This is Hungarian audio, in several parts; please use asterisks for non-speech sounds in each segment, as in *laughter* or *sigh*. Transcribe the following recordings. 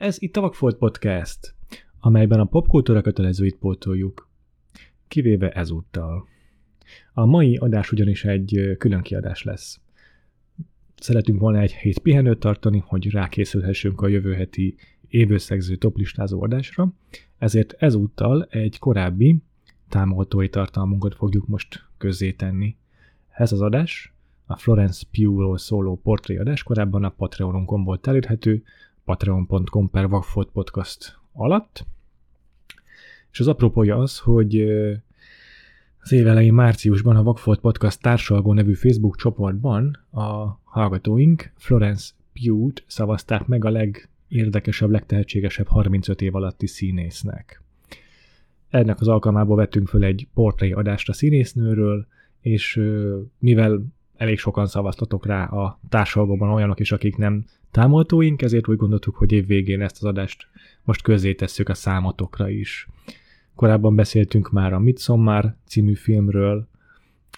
Ez itt a Vagfolt Podcast, amelyben a popkultúra kötelezőit pótoljuk, kivéve ezúttal. A mai adás ugyanis egy külön kiadás lesz. Szeretünk volna egy hét pihenőt tartani, hogy rákészülhessünk a jövő heti évőszegző toplistázó adásra, ezért ezúttal egy korábbi támogatói tartalmunkat fogjuk most közzétenni. Ez az adás a Florence Pugh-ról szóló portréadás korábban a Patreonunkon volt elérhető, patreon.com per podcast alatt. És az apropója az, hogy az év elején márciusban a Vagfolt Podcast társalgó nevű Facebook csoportban a hallgatóink Florence Pugh-t szavazták meg a legérdekesebb, legtehetségesebb 35 év alatti színésznek. Ennek az alkalmából vettünk föl egy portré adást a színésznőről, és mivel elég sokan szavaztatok rá a társadalomban olyanok is, akik nem támogatóink, ezért úgy gondoltuk, hogy év végén ezt az adást most közzé tesszük a számotokra is. Korábban beszéltünk már a Midsommar című filmről,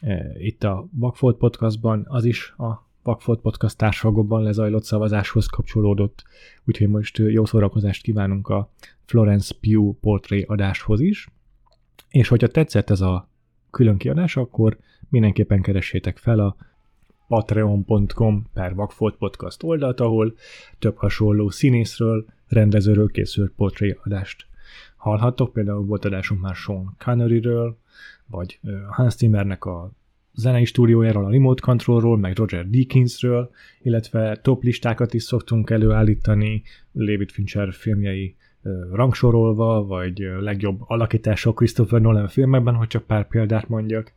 e, itt a Vagfolt podcastban, az is a Vagfolt podcast társadalomban lezajlott szavazáshoz kapcsolódott, úgyhogy most jó szórakozást kívánunk a Florence Pugh portré adáshoz is. És hogyha tetszett ez a külön kiadás, akkor mindenképpen keressétek fel a patreon.com per Vagfolt Podcast oldalt, ahol több hasonló színészről, rendezőről készült portréadást hallhattok. Például volt adásunk már Sean Connery-ről, vagy Hans Zimmernek a zenei stúdiójáról, a Remote Controlról, meg Roger Deakinsről, illetve top listákat is szoktunk előállítani David Fincher filmjei rangsorolva, vagy legjobb alakítások Christopher Nolan filmekben, hogy csak pár példát mondjak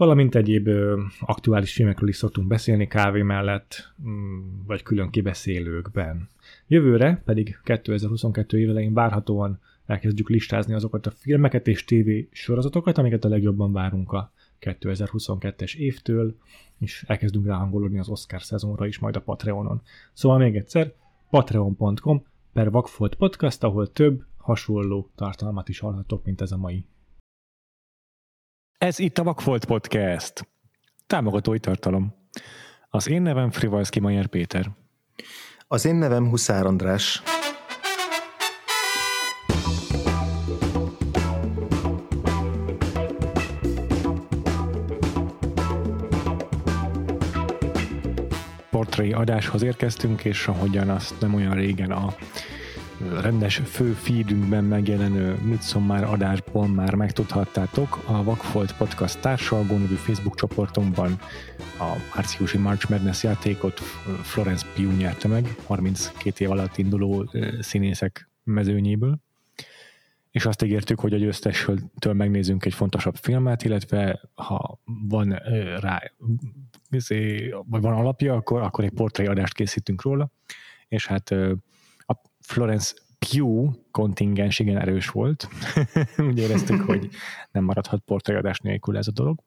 valamint egyéb ö, aktuális filmekről is szoktunk beszélni kávé mellett, mm, vagy külön kibeszélőkben. Jövőre pedig 2022 év várhatóan elkezdjük listázni azokat a filmeket és TV sorozatokat, amiket a legjobban várunk a 2022-es évtől, és elkezdünk ráhangolódni az Oscar szezonra is majd a Patreonon. Szóval még egyszer, patreon.com per Vagfolt Podcast, ahol több hasonló tartalmat is hallhatok, mint ez a mai. Ez itt a Vakfolt Podcast. Támogatói tartalom. Az én nevem Frivalszki Majer Péter. Az én nevem Huszár András. Portré adáshoz érkeztünk, és ahogyan azt nem olyan régen a rendes fő feedünkben megjelenő Midsommar adásból már megtudhattátok, a Vakfolt Podcast társalgó nevű Facebook csoportunkban. A márciusi March Madness játékot Florence Pugh nyerte meg, 32 év alatt induló színészek mezőnyéből. És azt ígértük, hogy a győztestől megnézünk egy fontosabb filmet, illetve ha van rá izé, vagy van alapja, akkor, akkor egy portréadást készítünk róla, és hát Florence Pugh kontingens igen erős volt. *laughs* Úgy éreztük, hogy nem maradhat portréadás nélkül ez a dolog.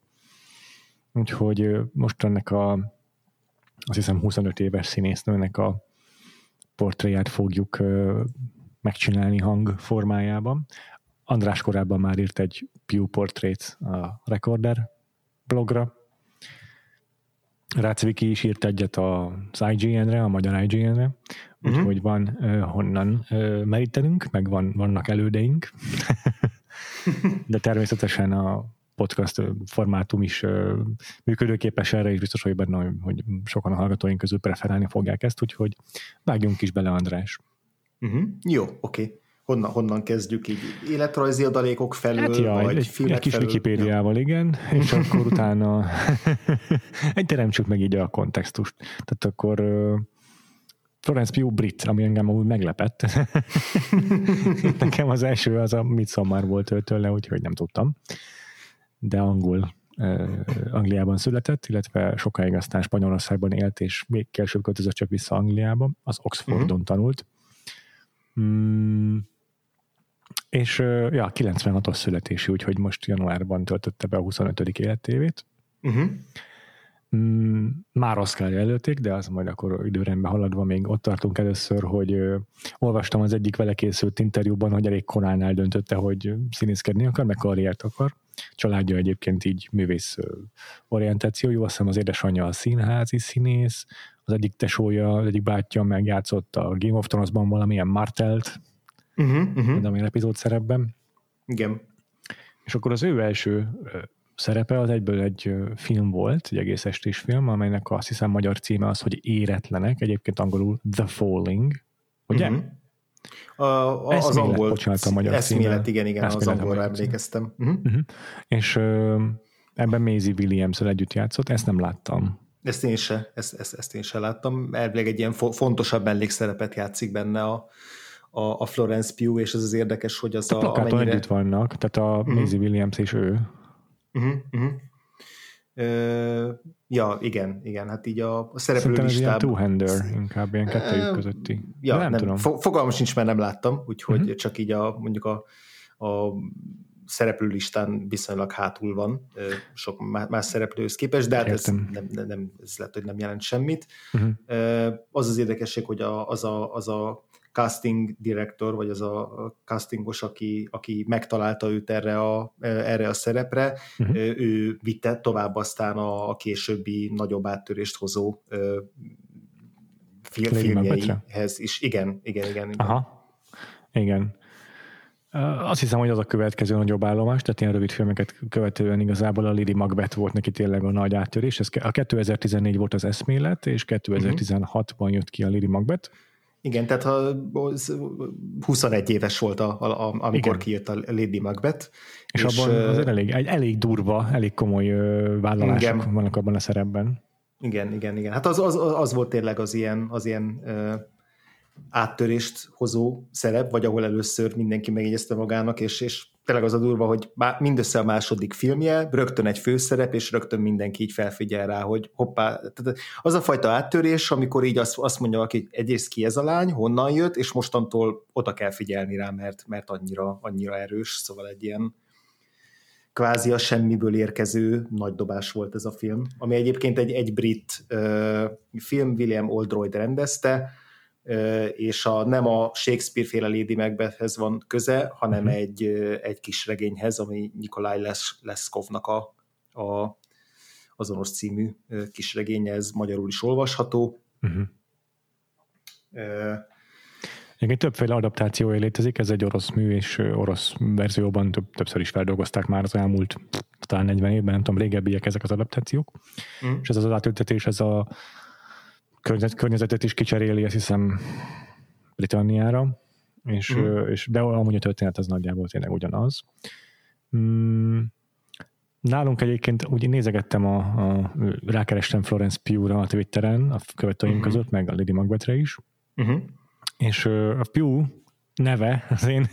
Úgyhogy most ennek a azt hiszem 25 éves színésznőnek a portréját fogjuk megcsinálni hang formájában. András korábban már írt egy Pew portrét a Recorder blogra. Rácviki is írt egyet az IGN-re, a magyar IGN-re, uh-huh. úgyhogy van uh, honnan uh, merítenünk, meg van, vannak elődeink, *laughs* de természetesen a podcast formátum is uh, működőképes erre, és biztos hogy benne, hogy sokan a hallgatóink közül preferálni fogják ezt, úgyhogy vágjunk is bele, András. Uh-huh. Jó, oké. Okay. Honnan, honnan kezdjük így? Életrajzi adalékok felől, hát jaj, vagy egy, egy kis felől? Wikipédiával, igen, és *laughs* akkor utána *laughs* egy teremtsük meg így a kontextust. Tehát akkor Florence Pugh brit, ami engem úgy meglepett. *laughs* Nekem az első az a Midsommar volt tőle, úgyhogy nem tudtam. De angol uh, Angliában született, illetve sokáig aztán Spanyolországban élt, és még később költözött csak vissza Angliába. Az Oxfordon uh-huh. tanult. Mm, és ja, 96-os születésű, úgyhogy most januárban töltötte be a 25. életévét. Uh-huh. mm, már Oscar jelölték, de az majd akkor időrendben haladva még ott tartunk először, hogy ö, olvastam az egyik vele készült interjúban, hogy elég korán eldöntötte, hogy színészkedni akar, meg karriert akar. Családja egyébként így művész orientációjú, azt hiszem az édesanyja a színházi színész, az egyik tesója, az egyik bátyja megjátszott a Game of Thrones-ban valamilyen Martelt, uh-huh, uh-huh. amilyen epizód szerepben. Igen. És akkor az ő első szerepe az egyből egy film volt, egy egész estés film, amelynek azt hiszem magyar címe az, hogy Éretlenek, egyébként angolul The Falling, ugye? Uh-huh. A, a, az angol, bocsánat, a magyar eszmélet, igen, igen, eszmélet, az angolra emlékeztem. Uh-huh. Uh-huh. És ö, ebben Maisie williams együtt játszott, ezt nem láttam. Ezt én se, ezt, ezt, ezt én se láttam. Elvileg egy ilyen fontosabb mellékszerepet játszik benne a, a, a Florence Pugh, és ez az érdekes, hogy az a... A amennyire... együtt vannak, tehát a uh-huh. Maisie Williams és ő. Uh-huh, uh-huh. Ö, ja, igen, igen, hát így a, a szereplő Szerintem listában... two-hander, inkább ilyen kettőjük közötti. Ja, nem, nem tudom. Fogalmam sincs, mert nem láttam, úgyhogy uh-huh. csak így a, mondjuk a, a szereplőlistán viszonylag hátul van sok más szereplőhöz képest, de hát ez, nem, nem, nem, ez lehet, hogy nem jelent semmit. Uh-huh. Az az érdekesség, hogy a, az, a, az a casting director, vagy az a castingos, aki, aki megtalálta őt erre a, erre a szerepre, uh-huh. ő vitte tovább aztán a, a későbbi nagyobb áttörést hozó film, filmjeihez is. Igen, igen, igen. igen. Aha. Igen. Azt hiszem, hogy az a következő nagyobb állomás, tehát ilyen rövid filmeket követően igazából a Lady Macbeth volt neki tényleg a nagy áttörés. Ez a 2014 volt az eszmélet, és 2016-ban jött ki a Lady Macbeth. Igen, tehát ha 21 éves volt, a, a, amikor Igen. kijött a Lady Macbeth. És, és abban azért elég, elég durva, elég komoly vállalások igen. vannak abban a szerepben. Igen, igen, igen. Hát az, az, az volt tényleg az ilyen, az ilyen áttörést hozó szerep, vagy ahol először mindenki megjegyezte magának, és, és tényleg az a durva, hogy mindössze a második filmje, rögtön egy főszerep, és rögtön mindenki így felfigyel rá, hogy hoppá, tehát az a fajta áttörés, amikor így azt, azt mondja hogy egyrészt ki ez a lány, honnan jött, és mostantól oda kell figyelni rá, mert, mert annyira, annyira erős, szóval egy ilyen kvázi a semmiből érkező nagy dobás volt ez a film, ami egyébként egy, egy brit uh, film, William Oldroyd rendezte, és a, nem a Shakespeare-féle Lady Macbethhez van köze, hanem uh-huh. egy, egy kis regényhez, ami Nikolaj Les, Leskovnak a, a azonos című kis regénye, ez magyarul is olvasható. Uh-huh. Uh, többféle adaptációja létezik, ez egy orosz mű, és orosz verzióban több, többször is feldolgozták már az elmúlt talán 40 évben, nem tudom, régebbiek ezek az adaptációk. Uh-huh. És ez az átültetés, ez a környezet, környezetet is kicseréli, azt hiszem Britanniára, és, mm. és, de amúgy a történet az nagyjából tényleg ugyanaz. Mm, nálunk egyébként úgy nézegettem, a, a, rákerestem Florence Pugh-ra a Twitteren, a követőim uh-huh. között, meg a Lady Macbeth-re is, uh-huh. és a Pugh neve az én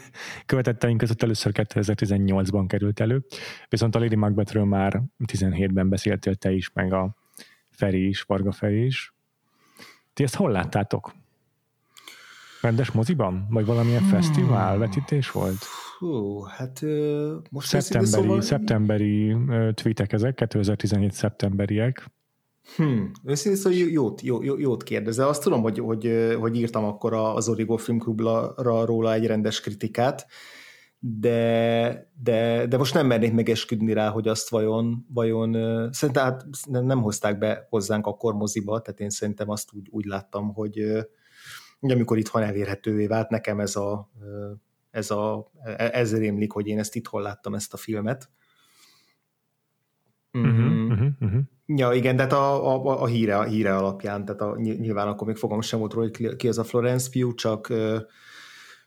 követetteink között először 2018-ban került elő, viszont a Lady Macbethről már 17-ben beszéltél te is, meg a Feri is, Varga Feri is, ti ezt hol láttátok? Rendes moziban? Vagy valamilyen hmm. fesztivál vetítés volt? Hú, hát most szeptemberi, szóval... szeptemberi tweetek ezek, 2017 szeptemberiek. Hmm. Őszintén szóval jót, jó, jó, jót kérdezel. Azt tudom, hogy, hogy, hogy írtam akkor az Origo Filmklubra róla egy rendes kritikát, de, de, de most nem mernék megesküdni rá, hogy azt vajon, vajon szerintem hát nem, hozták be hozzánk akkor moziba, tehát én szerintem azt úgy, úgy láttam, hogy, hogy amikor itthon elérhetővé vált, nekem ez a, ez a ez rémlik, hogy én ezt itthon láttam ezt a filmet. Uh-huh, uh-huh, uh-huh. Ja, igen, de hát a, a, a, híre, a híre alapján, tehát a, nyilván akkor még fogom sem volt róla, hogy ki az a Florence Pugh, csak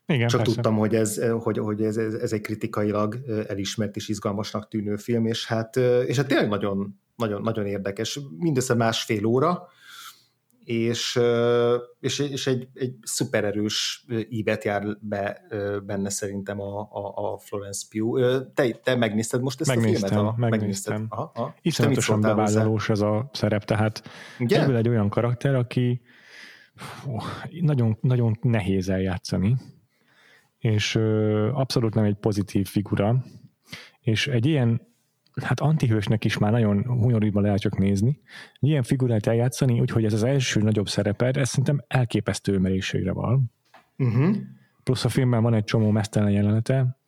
igen, Csak persze. tudtam, hogy, ez, hogy, hogy ez, ez, ez egy kritikailag elismert és izgalmasnak tűnő film, és hát, és hát tényleg nagyon, nagyon, nagyon érdekes. Mindössze másfél óra, és, és, és egy, egy szupererős ívet jár be benne szerintem a, a, a Florence Pugh. Te, te megnézted most ezt megnéztem, a filmet? A, megnéztem. Aha. Iszonyatosan bevállalós ez a szerep, tehát Ugye? ebből egy olyan karakter, aki fú, nagyon, nagyon nehéz eljátszani és abszolút nem egy pozitív figura, és egy ilyen hát antihősnek is már nagyon hunyorítva lehet csak nézni. Ilyen figurát eljátszani, úgyhogy ez az első nagyobb szereped, ez szerintem elképesztő merészségre van. Uh-huh. Plusz a filmben van egy csomó mesztelen jelenete,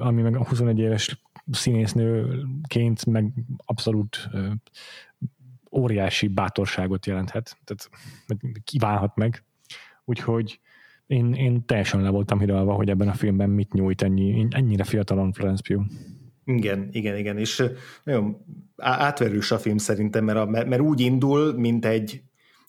ami meg a 21 éves színésznőként meg abszolút óriási bátorságot jelenthet, tehát kívánhat meg. Úgyhogy én, én teljesen le voltam hidalva, hogy ebben a filmben mit nyújt ennyi, ennyire fiatalon Florence Pugh. Igen, igen, igen, és nagyon átverős a film szerintem, mert, a, mert úgy indul, mint egy,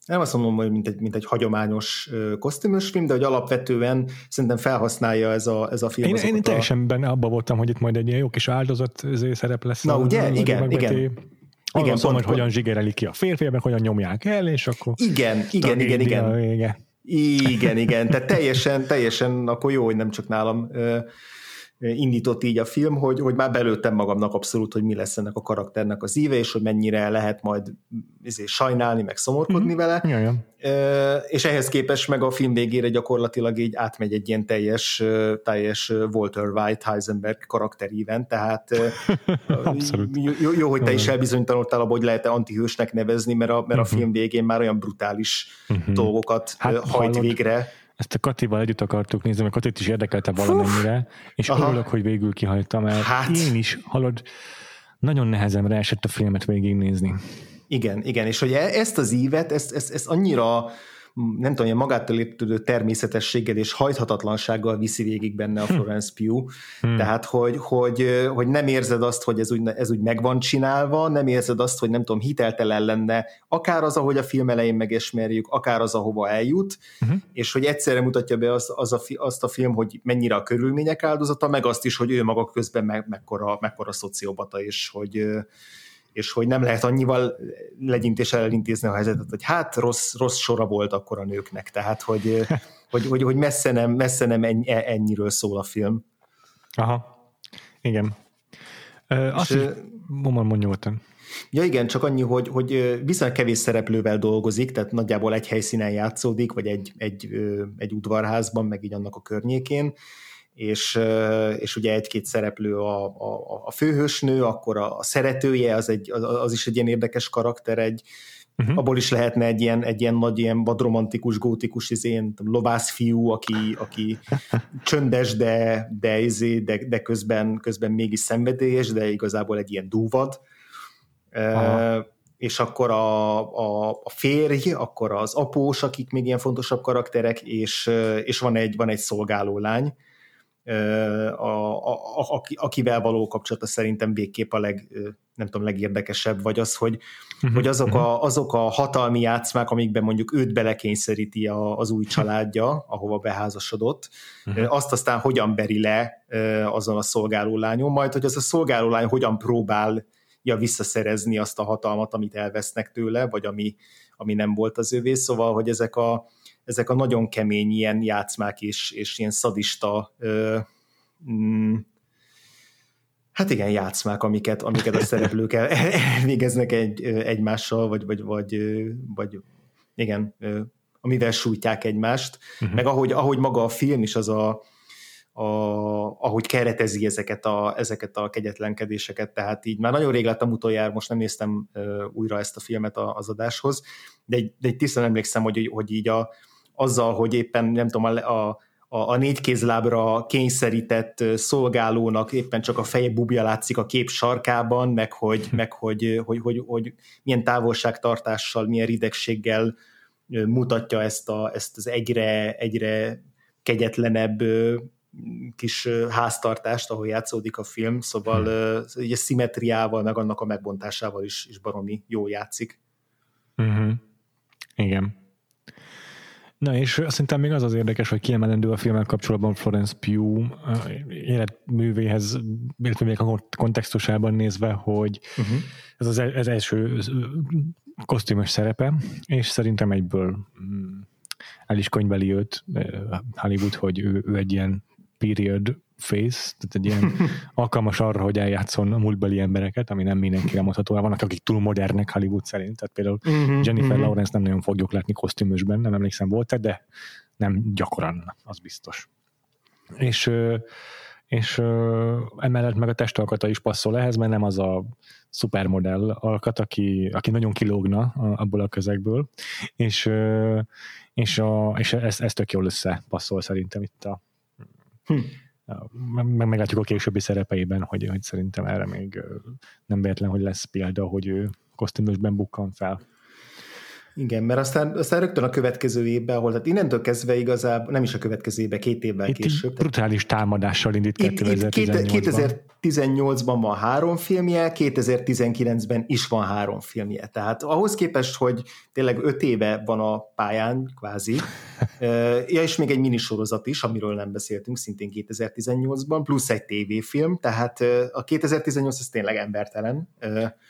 nem azt mondom, hogy mint egy, mint egy hagyományos kosztümös film, de hogy alapvetően szerintem felhasználja ez a, ez a film. Én, én a... teljesen benne abba voltam, hogy itt majd egy ilyen jó kis áldozat szerep lesz. Na ugye, igen, igen. Arról igen, szól, hogy hogyan zsigereli ki a férfiak, hogyan nyomják el, és akkor... Igen, igen, igen, igen. Igen, igen, tehát teljesen, teljesen akkor jó, hogy nem csak nálam indított így a film, hogy, hogy már belőttem magamnak abszolút, hogy mi lesz ennek a karakternek az íve, és hogy mennyire lehet majd izé, sajnálni, meg szomorkodni mm-hmm. vele. Ja, ja. E, és ehhez képest meg a film végére gyakorlatilag így átmegy egy ilyen teljes, teljes Walter White Heisenberg karakteríven, tehát *laughs* jó, jó, hogy te is elbizonytalanodtál abban, hogy lehet-e antihősnek nevezni, mert a, mert a film végén már olyan brutális uh-huh. dolgokat hát, hajt hallod, végre ezt a Katival együtt akartuk nézni, mert Katit is érdekelte valamennyire, és Aha. örülök, hogy végül kihagytam, mert hát. én is, hallod, nagyon nehezemre esett a filmet végignézni. Igen, igen, és hogy e- ezt az ívet, ezt, ezt, ezt annyira nem tudom, ilyen magától értődő természetességgel és hajthatatlansággal viszi végig benne a hm. Florence Pugh. Hmm. Tehát, hogy, hogy, hogy nem érzed azt, hogy ez úgy, ez úgy meg van csinálva, nem érzed azt, hogy nem tudom, hiteltelen lenne, akár az, ahogy a film elején megismerjük, akár az, ahova eljut, uh-huh. és hogy egyszerre mutatja be az, az a, azt a film, hogy mennyire a körülmények áldozata, meg azt is, hogy ő maga közben meg, mekkora, mekkora szociobata, és hogy és hogy nem lehet annyival legyintéssel elintézni a helyzetet, hogy hát rossz, rossz sora volt akkor a nőknek, tehát hogy, *laughs* hogy, hogy, hogy messze nem, messze nem ennyi, ennyiről szól a film. Aha, igen. Ö, azt is, mondom, nyugodtan. Ja igen, csak annyi, hogy, hogy viszonylag kevés szereplővel dolgozik, tehát nagyjából egy helyszínen játszódik, vagy egy, egy, egy udvarházban, meg így annak a környékén, és, és ugye egy-két szereplő a, a, a főhősnő, akkor a, a szeretője, az, egy, az, az is egy ilyen érdekes karakter, egy, uh-huh. abból is lehetne egy ilyen, egy ilyen nagy, ilyen vadromantikus, gótikus izén, lovász fiú, aki, aki *laughs* csöndes, de, de, izé, de, de közben, közben mégis szenvedélyes, de igazából egy ilyen dúvad. Uh, és akkor a, a, a férj, akkor az após, akik még ilyen fontosabb karakterek, és, és van egy, van egy szolgáló lány, a, a, a, akivel való kapcsolata szerintem végképp a leg, nem tudom, legérdekesebb, vagy az, hogy, uh-huh. hogy azok, a, mhm. azok a hatalmi játszmák, amikben mondjuk őt belekényszeríti a, az új családja, ahova beházasodott, uh-huh. azt aztán hogyan beri le azon a szolgáló lányon, majd hogy az a szolgáló lány hogyan próbálja visszaszerezni azt a hatalmat, amit elvesznek tőle, vagy ami, ami nem volt az övé, szóval, hogy ezek a, ezek a nagyon kemény ilyen játszmák és, és ilyen szadista ö, mm, hát igen, játszmák, amiket, amiket a szereplők el, elvégeznek egy, egymással, vagy, vagy, vagy, vagy igen, amivel sújtják egymást, uh-huh. meg ahogy, ahogy maga a film is az a, a, ahogy keretezi ezeket a, ezeket a kegyetlenkedéseket, tehát így már nagyon rég láttam utoljára, most nem néztem újra ezt a filmet az adáshoz, de egy, de tisztán emlékszem, hogy, hogy így a, azzal, hogy éppen nem tudom, a, a a, négy kézlábra kényszerített szolgálónak éppen csak a feje bubja látszik a kép sarkában, meg hogy, hm. meg hogy, hogy, hogy, hogy milyen távolságtartással, milyen ridegséggel mutatja ezt, a, ezt az egyre, egyre kegyetlenebb kis háztartást, ahol játszódik a film, szóval hmm. ugye szimetriával, meg annak a megbontásával is, is baromi jól játszik. Uh-huh. Igen. Na és szerintem még az az érdekes, hogy kiemelendő a filmmel kapcsolatban Florence Pugh életművéhez, illetve még a kontextusában nézve, hogy uh-huh. ez az, ez első kosztümös szerepe, és szerintem egyből mm, el is könyveli őt Hollywood, hogy ő, ő egy ilyen period face, tehát egy ilyen *laughs* alkalmas arra, hogy eljátszon a múltbeli embereket, ami nem mindenkire mondható. Vannak, akik túl modernek Hollywood szerint, tehát például uh-huh, Jennifer uh-huh. Lawrence nem nagyon fogjuk látni kosztümösben, nem emlékszem volt de nem gyakran, az biztos. És és ö, emellett meg a testalkata is passzol ehhez, mert nem az a szupermodell alkat, aki, aki nagyon kilógna abból a közegből, és, ö, és, a, és ez, ez tök jól összepasszol szerintem itt a hm. Meg meglátjuk a későbbi szerepeiben, hogy, hogy szerintem erre még nem véletlen, hogy lesz példa, hogy ő kosztümösben bukkan fel. Igen, mert aztán, aztán rögtön a következő évben, ahol tehát innentől kezdve igazából, nem is a következő évben, két évvel itt később. Brutális támadással indít 2018-ban. 2018-ban van három filmje, 2019-ben is van három filmje. Tehát ahhoz képest, hogy tényleg öt éve van a pályán, kvázi, *laughs* ja, és még egy minisorozat is, amiről nem beszéltünk, szintén 2018-ban, plusz egy tévéfilm, tehát a 2018 az tényleg embertelen.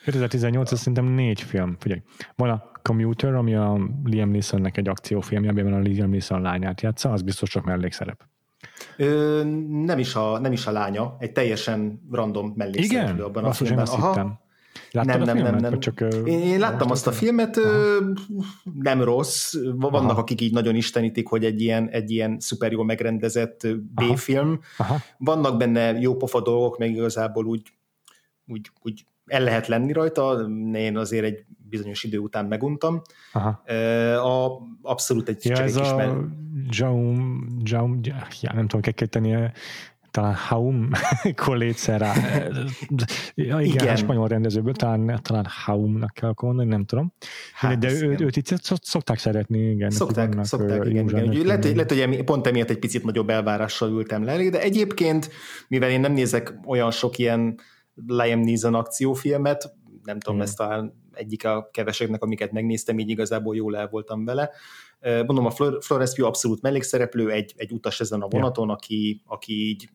2018 az szerintem négy film, figyelj. Van a Commuter, ami a Liam Neesonnek egy akciófilmje, amiben a Liam Neeson lányát játsza, az biztos csak mellékszerep. Ö, nem, is a, nem is a lánya, egy teljesen random mellékszereplő abban a filmben. Én Aha. Láttad nem, nem, nem, nem. Csak, én, én láttam azt a filmet, Aha. nem rossz, vannak, Aha. akik így nagyon istenítik, hogy egy ilyen, egy ilyen szuper jól megrendezett B-film. Aha. Aha. Vannak benne jó pofa dolgok, meg igazából úgy, úgy, úgy el lehet lenni rajta, én azért egy bizonyos idő után meguntam. Aha. A, abszolút egy ja, ez kis a Jaum, Jaum, ja, nem tudom, kell tenni, talán Haum *laughs* Kolécera. *laughs* ja, igen, igen. a spanyol rendezőből talán, talán Haumnak kell mondani, nem tudom. Hát, de ő, őt itt szokták szeretni, igen. Szokták, szokták igen. igen. Úgy, lehet, hogy, lehet, hogy pont emiatt egy picit nagyobb elvárással ültem le, de egyébként, mivel én nem nézek olyan sok ilyen Liam Neeson akciófilmet, nem tudom, mm. ezt talán egyik a keveseknek, amiket megnéztem, így igazából jól el voltam vele. Mondom, a Florence Pugh abszolút mellékszereplő, egy, egy utas ezen a vonaton, aki, aki így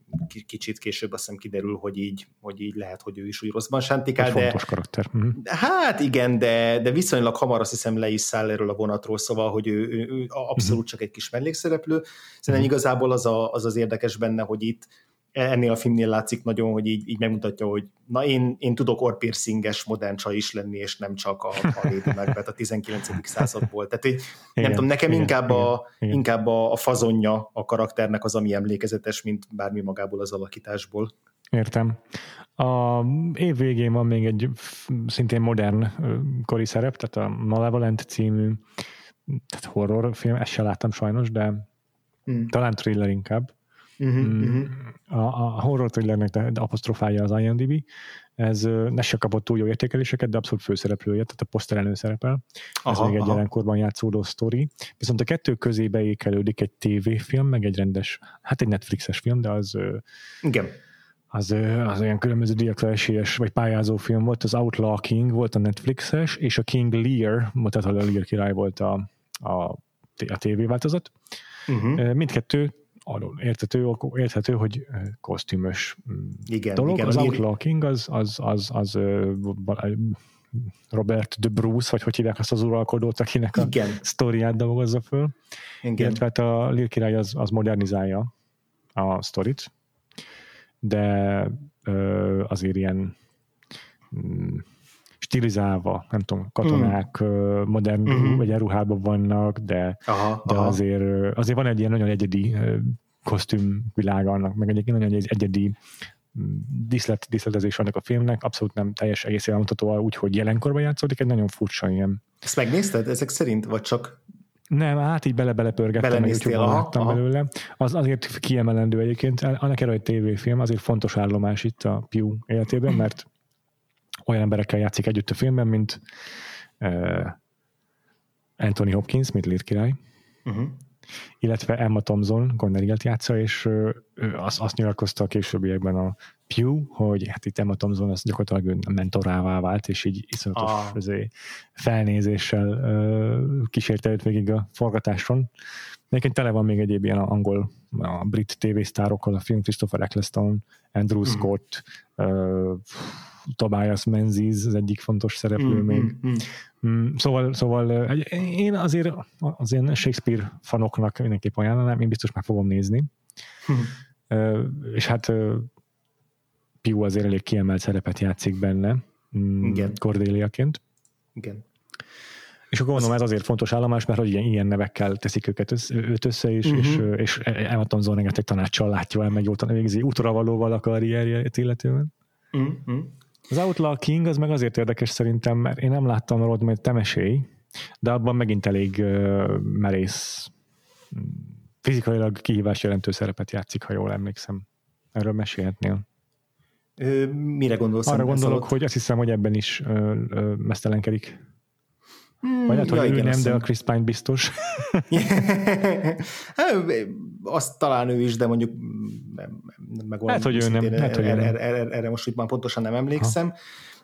kicsit később azt hiszem kiderül, hogy így, hogy így lehet, hogy ő is úgy rosszban sántikál. Egy de, fontos karakter. Mm. Hát igen, de, de viszonylag hamar azt hiszem le is száll erről a vonatról, szóval, hogy ő, ő, ő abszolút mm. csak egy kis mellékszereplő. Szerintem mm. igazából az, a, az az érdekes benne, hogy itt ennél a filmnél látszik nagyon, hogy így, így megmutatja, hogy na én, én tudok orpiercinges modern csaj is lenni, és nem csak a, a Lady Macbeth a 19. századból. Tehát így, nem igen, tudom, nekem igen, inkább, igen, a, igen. inkább a, a fazonja a karakternek az, ami emlékezetes, mint bármi magából az alakításból. Értem. A év végén van még egy szintén modern kori szerep, tehát a Malevolent című tehát horrorfilm, ezt sem láttam sajnos, de hmm. talán thriller inkább Uh-huh, A, a horror thrillernek apostrofálja az IMDb. Ez ne se kapott túl jó értékeléseket, de abszolút főszereplője, tehát a poszter szerepel. Ez aha, még egy jelenkorban játszódó sztori. Viszont a kettő közé beékelődik egy tévéfilm, meg egy rendes, hát egy Netflixes film, de az... Igen az, az olyan különböző díjakra esélyes, vagy pályázó film volt, az Outlaw King volt a Netflixes, és a King Lear, tehát a Lear király volt a, a, a tévéváltozat. Uh-huh. Mindkettő alul érthető, érthető, hogy kosztümös mm, igen, dolog. Igen, az Outlaw King az, az, az, az, az Robert de Bruce, vagy hogy hívják azt az uralkodót, akinek a igen. sztoriát dolgozza föl. Igen. Illetve hát a Lil király az, az modernizálja a sztorit, de azért ilyen mm, stilizálva, nem tudom, katonák mm. modern mm-hmm. vagy ruhában vannak, de, aha, de aha. Azért, azért van egy ilyen nagyon egyedi kosztümvilága annak, meg egyébként nagyon egy egyedi mm, diszlet, diszletezés annak a filmnek, abszolút nem teljes egészében mutató úgy, hogy jelenkorban játszódik, egy nagyon furcsa ilyen. Ezt megnézted ezek szerint, vagy csak nem, hát így bele pörgettem, meg YouTube-on láttam aha. belőle. Az azért kiemelendő egyébként, annak erre egy tévéfilm, azért fontos állomás itt a Pew életében, mert olyan emberekkel játszik együtt a filmben, mint uh, Anthony Hopkins, mint Lét király, uh-huh. illetve Emma Thompson, Corneliet játsza, és uh, azt, azt nyilatkozta a későbbiekben a Pew, hogy hát itt Emma Thompson az gyakorlatilag mentorává vált, és így iszonyatos ah. felnézéssel uh, kísérte őt végig a forgatáson. Egyébként tele van még egyéb ilyen angol, a brit tévésztárokkal, a film Christopher Eccleston, Andrew uh-huh. Scott, uh, Tobias Menzies az egyik fontos szereplő mm, még. Mm, mm. Mm, szóval, szóval én azért az én Shakespeare fanoknak mindenképp ajánlanám, én biztos meg fogom nézni. Mm. És hát Piu azért elég kiemelt szerepet játszik benne, mm, Igen. Cordéliaként. Igen. És akkor mondom, ez azért fontos állomás, mert hogy ilyen, ilyen nevekkel teszik őket össze, őt össze, és, uh-huh. és, és Emma Thompson rengeteg tanácssal látja el, meg jótan végzi útra valóval a karrierjét illetően. Uh-huh. Az Outlaw King az meg azért érdekes szerintem, mert én nem láttam róla, hogy te mesélj, de abban megint elég uh, merész fizikailag kihívás jelentő szerepet játszik, ha jól emlékszem. Erről mesélhetnél. Ö, mire gondolsz? Arra gondolok, alatt? hogy azt hiszem, hogy ebben is ö, ö, mesztelenkedik. Hmm, Vagy lehet, hogy ja, ő igen, nem, de a Chris Pine biztos. *laughs* azt talán ő is, de mondjuk meg lehet, hogy ő nem. Lehet, erre, erre, erre, erre most itt már pontosan nem emlékszem. Ha.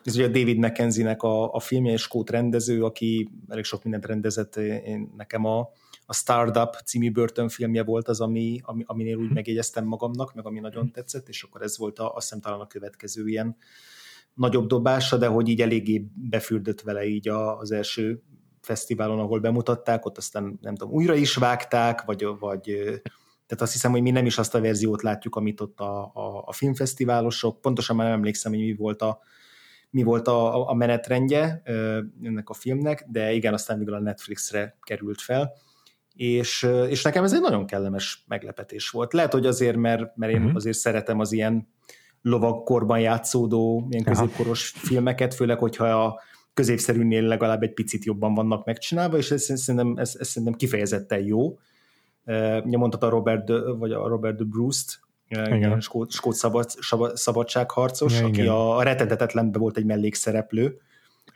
Ez ugye a David McKenzie-nek a, a filmje, és Skót rendező, aki elég sok mindent rendezett. Én, nekem a, a Startup című börtönfilmje volt az, ami, ami, aminél úgy hm. megjegyeztem magamnak, meg ami nagyon tetszett, és akkor ez volt a, azt hiszem talán a következő ilyen nagyobb dobása, de hogy így eléggé befürdött vele így az első fesztiválon, ahol bemutatták, ott aztán nem tudom, újra is vágták, vagy, vagy tehát azt hiszem, hogy mi nem is azt a verziót látjuk, amit ott a, a, a filmfesztiválosok, pontosan már nem emlékszem, hogy mi volt a, mi volt a, a menetrendje ennek a filmnek, de igen, aztán végül a Netflixre került fel, és, és nekem ez egy nagyon kellemes meglepetés volt. Lehet, hogy azért, mert, mert én uh-huh. azért szeretem az ilyen lovagkorban játszódó, ilyen középkoros filmeket, főleg, hogyha a középszerűnél legalább egy picit jobban vannak megcsinálva, és ez, ez, szerintem, ez, ez szerintem kifejezetten jó. Ugye mondtad a Robert, de, vagy a Robert de Bruce-t, igen. skót, skót szabad, szabadságharcos, igen, aki igen. a, retentetetlenben volt egy mellékszereplő, Aha.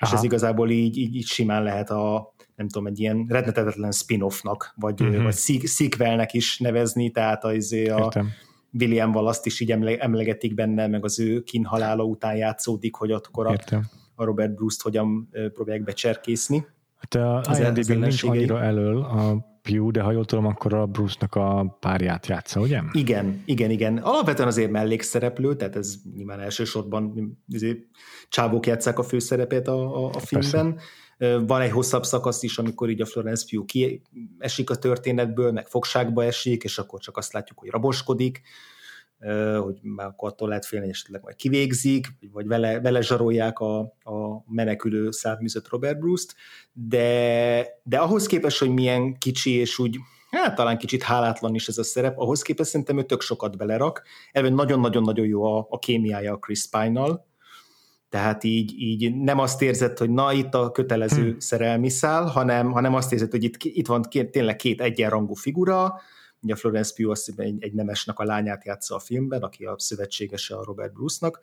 és ez igazából így, így, így simán lehet a, nem tudom, egy ilyen rettenetetlen spin-offnak, vagy, uh-huh. vagy sequelnek is nevezni, tehát az izé a Értem. William Wallace-t is így emlegetik benne, meg az ő kínhalála után játszódik, hogy akkor a, a Robert Bruce-t hogyan próbálják becserkészni. Hát a imdb nincs annyira elől a Pew, de ha jól tudom, akkor a Bruce-nak a párját játsza, ugye? Igen, igen, igen. Alapvetően azért mellékszereplő, tehát ez nyilván elsősorban azért csávók játszák a főszerepet a, a, a filmben. Persze. Van egy hosszabb szakasz is, amikor így a Florence Pugh esik a történetből, meg fogságba esik, és akkor csak azt látjuk, hogy raboskodik hogy már akkor attól lehet félni, esetleg majd kivégzik, vagy vele, vele zsarolják a, a menekülő szávműzött Robert Bruce-t, de, de ahhoz képest, hogy milyen kicsi és úgy hát talán kicsit hálátlan is ez a szerep, ahhoz képest szerintem ő tök sokat belerak. Elven nagyon-nagyon-nagyon jó a, a kémiája a Chris Pine-nal, tehát így, így nem azt érzed, hogy na, itt a kötelező hmm. szerelmi szál, hanem, hanem azt érzed, hogy itt, itt van két, tényleg két egyenrangú figura, Ugye a Florence Pugh egy, egy nemesnek a lányát játsza a filmben, aki a szövetségese a Robert Bruce-nak,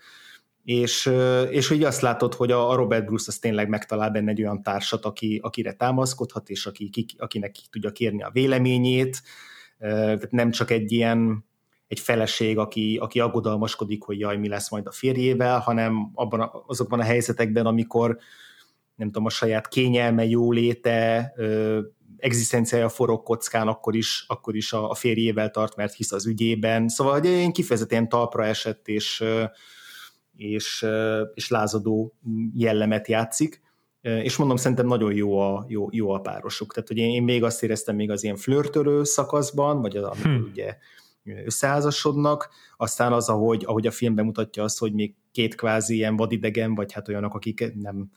és, és hogy azt látod, hogy a Robert Bruce az tényleg megtalál benne egy olyan társat, aki, akire támaszkodhat, és aki, ki, akinek ki tudja kérni a véleményét, nem csak egy ilyen egy feleség, aki, aki aggodalmaskodik, hogy jaj, mi lesz majd a férjével, hanem abban a, azokban a helyzetekben, amikor nem tudom, a saját kényelme, jóléte, egzisztenciája forog kockán, akkor is, akkor is a, a férjével tart, mert hisz az ügyében. Szóval hogy én kifejezetten talpra esett és, és, és lázadó jellemet játszik. És mondom, szerintem nagyon jó a, jó, jó a párosuk. Tehát, hogy én, én még azt éreztem még az ilyen flörtörő szakaszban, vagy az, amikor hmm. ugye összeházasodnak, aztán az, ahogy, ahogy a film bemutatja azt, hogy még két kvázi ilyen vadidegen, vagy hát olyanok, akik nem,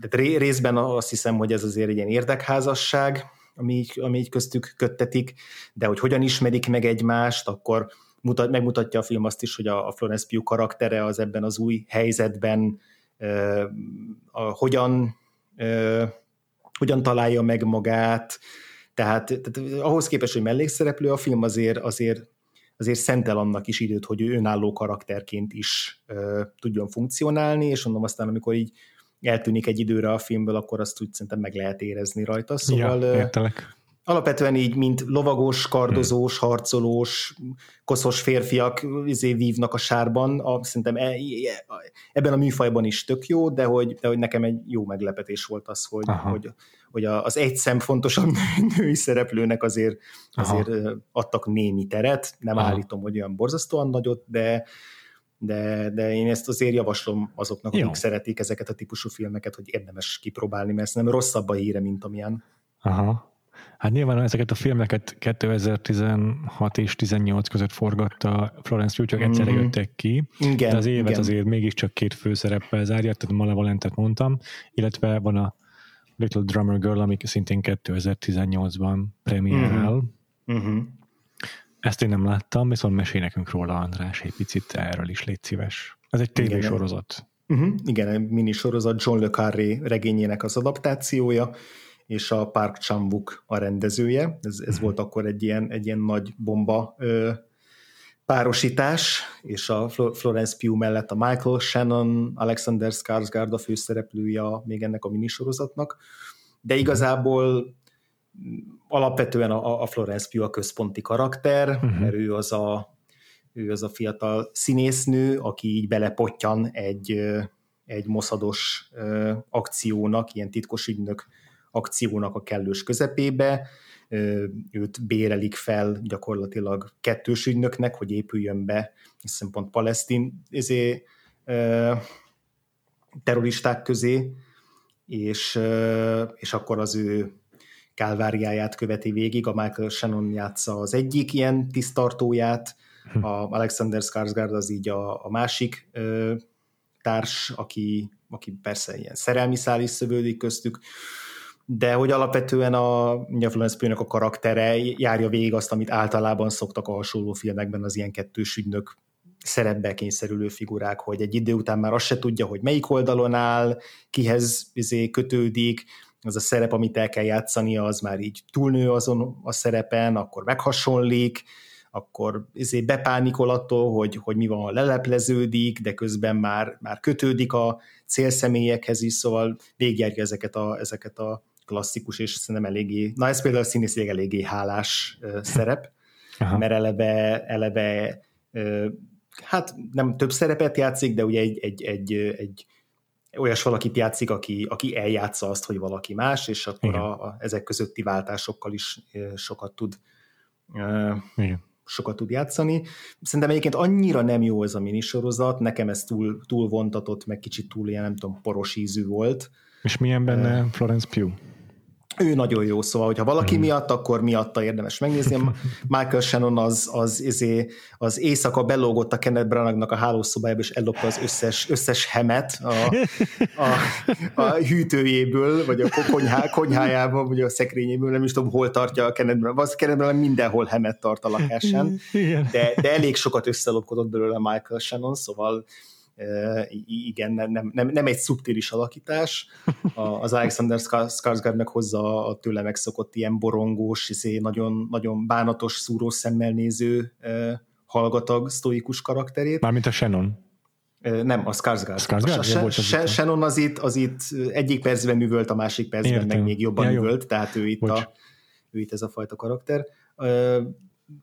de részben azt hiszem, hogy ez azért egy ilyen érdekházasság, ami így, ami így köztük köttetik, de hogy hogyan ismerik meg egymást, akkor mutat, megmutatja a film azt is, hogy a, a Florence Pugh karaktere az ebben az új helyzetben a, hogyan, hogyan találja meg magát, tehát, tehát ahhoz képest, hogy mellékszereplő a film azért, azért azért szentel annak is időt, hogy ő önálló karakterként is uh, tudjon funkcionálni, és mondom aztán, amikor így eltűnik egy időre a filmből, akkor azt úgy szerintem meg lehet érezni rajta. Szóval ja, értelek. Alapvetően így, mint lovagos, kardozós, harcolós, koszos férfiak izé vívnak a sárban, a, szerintem e, e, ebben a műfajban is tök jó, de hogy, de hogy nekem egy jó meglepetés volt az, hogy, hogy, hogy az egy szem fontosabb *laughs* női szereplőnek azért, azért adtak némi teret, nem Aha. állítom, hogy olyan borzasztóan nagyot, de, de, de én ezt azért javaslom azoknak, Jó. akik szeretik ezeket a típusú filmeket, hogy érdemes kipróbálni, mert ez nem rosszabb a híre, mint amilyen. Aha. Hát nyilván ezeket a filmeket 2016 és 18 között forgatta Florence Pugh, csak egyszerre mm-hmm. jöttek ki, igen, de az évet igen. azért mégiscsak két főszereppel zárja, tehát Malevolentet mondtam, illetve van a Little Drummer Girl, ami szintén 2018-ban premiérál. Uh-huh. Uh-huh. Ezt én nem láttam, viszont mesél nekünk róla, András, egy picit erről is légy szíves. Ez egy tévésorozat. Uh-huh. Igen, egy minisorozat John Le Carré regényének az adaptációja, és a Park Chan-wook a rendezője. Ez, ez uh-huh. volt akkor egy ilyen, egy ilyen nagy bomba ö, párosítás, és a Florence Pugh mellett a Michael Shannon, Alexander Skarsgård a főszereplője még ennek a minisorozatnak, de igazából alapvetően a, a Florence Pugh a központi karakter, uh-huh. mert ő az a ő az a fiatal színésznő, aki így belepottyan egy, egy moszados akciónak, ilyen titkos ügynök akciónak a kellős közepébe, őt bérelik fel gyakorlatilag kettős ügynöknek, hogy épüljön be, hiszen pont palesztin ezé, terroristák közé, és, és akkor az ő kálváriáját követi végig, a Michael Shannon játsza az egyik ilyen tisztartóját, a Alexander Skarsgård az így a, a másik ö, társ, aki, aki persze ilyen szerelmi szál is szövődik köztük, de hogy alapvetően a, Florence Pugh-nak a karaktere járja végig azt, amit általában szoktak a hasonló filmekben az ilyen kettős ügynök szerepbe kényszerülő figurák, hogy egy idő után már azt se tudja, hogy melyik oldalon áll, kihez izé, kötődik, az a szerep, amit el kell játszania, az már így túlnő azon a szerepen, akkor meghasonlik, akkor izé bepánikol attól, hogy, hogy mi van, ha lelepleződik, de közben már, már kötődik a célszemélyekhez is, szóval végigjárja ezeket a, ezeket a klasszikus, és szerintem eléggé, na ez például a színészileg eléggé hálás szerep, *laughs* Aha. mert eleve, eleve hát nem több szerepet játszik, de ugye egy, egy, egy, egy olyas valakit játszik, aki, aki eljátsza azt, hogy valaki más, és akkor a, a, ezek közötti váltásokkal is sokat tud Igen. sokat tud játszani. Szerintem egyébként annyira nem jó ez a minisorozat, nekem ez túl, túl vontatott, meg kicsit túl ilyen, nem tudom, poros ízű volt. És milyen benne Florence Pugh? ő nagyon jó, szóval, hogyha valaki mm. miatt, akkor miatta érdemes megnézni. Michael Shannon az, az, izé, az éjszaka belógott a Kenneth Branaghnak a hálószobájába, és ellopta az összes, összes hemet a, a, a hűtőjéből, vagy a konyhá, konyhájában, vagy a szekrényéből, nem is tudom, hol tartja a Kenneth Branagh. Az Kenneth Branagh mindenhol hemet tart a lakásán, de, de elég sokat összelopkodott belőle Michael Shannon, szóval igen, nem, nem, nem egy szubtilis alakítás. Az Alexander Skarsgård meg hozza a tőle megszokott ilyen borongós, izé, nagyon, nagyon bánatos, szúrós szemmel néző hallgatag, sztoikus karakterét. Mármint a Shannon. Nem, a Skarsgård. Skarsgård? A, a Shannon az itt, az itt egyik percben művölt, a másik percben Értem. meg még jobban ja, művölt, tehát ő itt, a, ő itt ez a fajta karakter.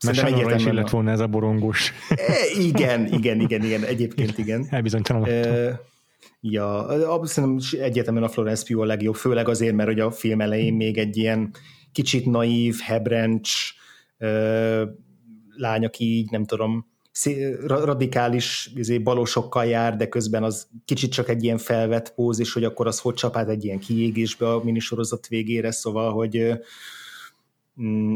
Mert Shannon is illet volna ez a borongós. *laughs* E, igen, igen, igen, igen, egyébként igen. *laughs* Elbizonytalanodtam. E, ja, szerintem egyértelműen a Florence Pugh a legjobb, főleg azért, mert hogy a film elején még egy ilyen kicsit naív, hebrencs e, lány, aki így nem tudom, radikális izé, balósokkal jár, de közben az kicsit csak egy ilyen felvett póz, és hogy akkor az hogy csap át egy ilyen kiégésbe a minisorozat végére, szóval, hogy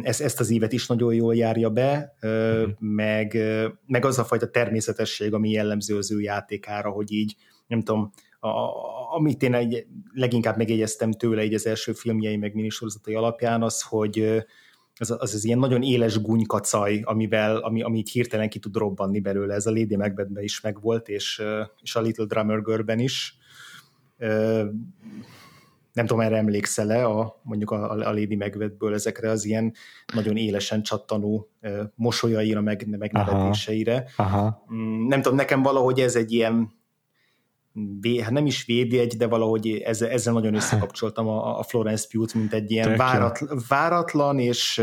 ezt, ezt az évet is nagyon jól járja be, uh-huh. meg, meg az a fajta természetesség, ami jellemző az ő játékára, hogy így, nem tudom, a, amit én egy, leginkább megjegyeztem tőle egy az első filmjei, meg minisorozatai alapján, az, hogy az, az, az ilyen nagyon éles gúnykacaj, amivel, ami, ami így hirtelen ki tud robbanni belőle. Ez a Lady Macbethben is megvolt, és, és a Little Drummer Girl-ben is nem tudom, erre emlékszel-e a, mondjuk a, a Lady Macbethből ezekre az ilyen nagyon élesen csattanó mosolyaira, meg, meg nevetéseire. Aha. Aha. Mm, nem tudom, nekem valahogy ez egy ilyen hát nem is védjegy, de valahogy ezzel, ezzel nagyon összekapcsoltam a, a Florence Pugh-t, mint egy ilyen váratlan, váratlan és,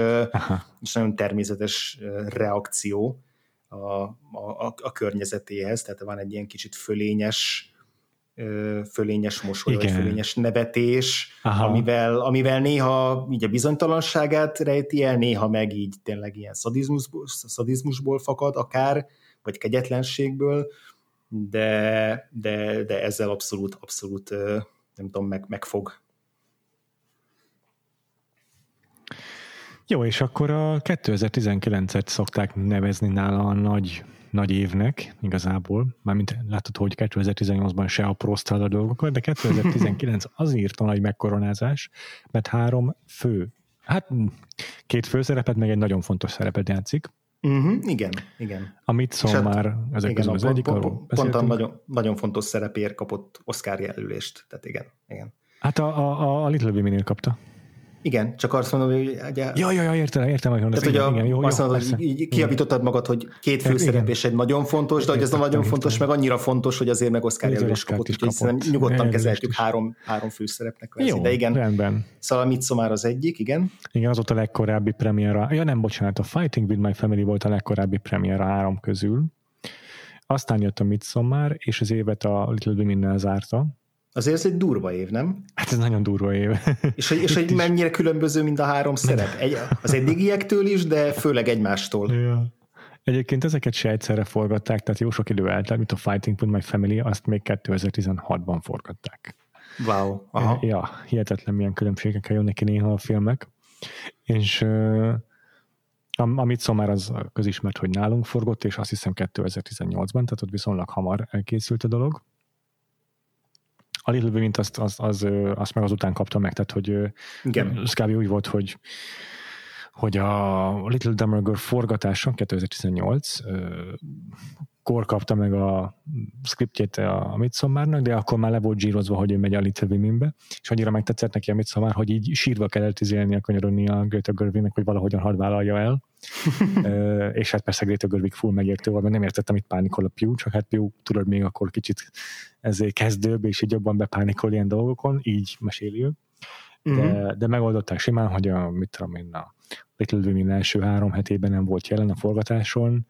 és nagyon természetes reakció a, a, a környezetéhez, tehát van egy ilyen kicsit fölényes fölényes mosoly, Igen. vagy fölényes nevetés, amivel, amivel néha így a bizonytalanságát rejti el, néha meg így tényleg ilyen szadizmusból, szadizmusból fakad akár, vagy kegyetlenségből, de, de, de ezzel abszolút, abszolút nem tudom, meg, megfog. Jó, és akkor a 2019-et szokták nevezni nála a nagy nagy évnek igazából, mármint látod, hogy 2018-ban se apróztál a dolgokat, de 2019 *laughs* az írta nagy megkoronázás, mert három fő, hát két főszerepet, meg egy nagyon fontos szerepet játszik. Uh-huh, igen, igen. Amit szól hát, már ezek igen, közül az egyik, pont, pont, pont a nagyon, nagyon fontos szerepért kapott Oscar jelölést, tehát igen, igen. Hát a, a, a Little Women-nél kapta. Igen, csak azt mondom, hogy... Ugye, ja, ja, ja, értem, értem, hogy Tehát, hogy a, igen, jó, azt mondod, hogy így kiavítottad magad, hogy két főszerep és egy nagyon fontos, de hogy ez a nagyon fontos, meg annyira fontos, hogy azért meg Oscar jelölés kapott, úgyhogy szerintem nyugodtan kezeltük három, három főszerepnek. Jó, de igen, rendben. Szóval a Midsommar az egyik, igen. Igen, az volt a legkorábbi premiéra. Ja nem, bocsánat, a Fighting with My Family volt a legkorábbi premiéra három közül. Aztán jött a Midsommar, és az évet a Little Women-nel zárta Azért ez egy durva év, nem? Hát ez nagyon durva év. *laughs* És, hogy, és hogy mennyire különböző, mint a három szerep. *laughs* Egy, az eddigiektől is, de főleg egymástól. Ja. Egyébként ezeket se egyszerre forgatták, tehát jó sok idő eltelt, mint a Fighting with My Family, azt még 2016-ban forgatták. Wow. Aha. Ja, hihetetlen milyen különbségekkel jönnek ki néha a filmek. És uh, amit szó már az közismert, hogy nálunk forgott, és azt hiszem 2018-ban, tehát ott viszonylag hamar elkészült a dolog. A Little Women-t azt, azt, az, azt meg azután kaptam meg, tehát hogy Igen. ez kb. úgy volt, hogy hogy a Little Dumber Girl forgatása 2018 kor kapta meg a scriptjét a Midsommarnak, de akkor már le volt zsírozva, hogy ő megy a Little Women-be, és annyira megtetszett neki a Midsommar, hogy így sírva kellett izélni a kanyarodni a Greta Gerwignek, hogy valahogyan hadd vállalja el. *laughs* és hát persze Greta Gerwig full megértő volt, mert nem értettem, mit pánikol a Pew, csak hát Pew tudod még akkor kicsit ezért kezdőbb, és így jobban bepánikol ilyen dolgokon, így meséli ő. De, uh-huh. de megoldották simán, hogy a, mit tudom én, a Little Women első három hetében nem volt jelen a forgatáson,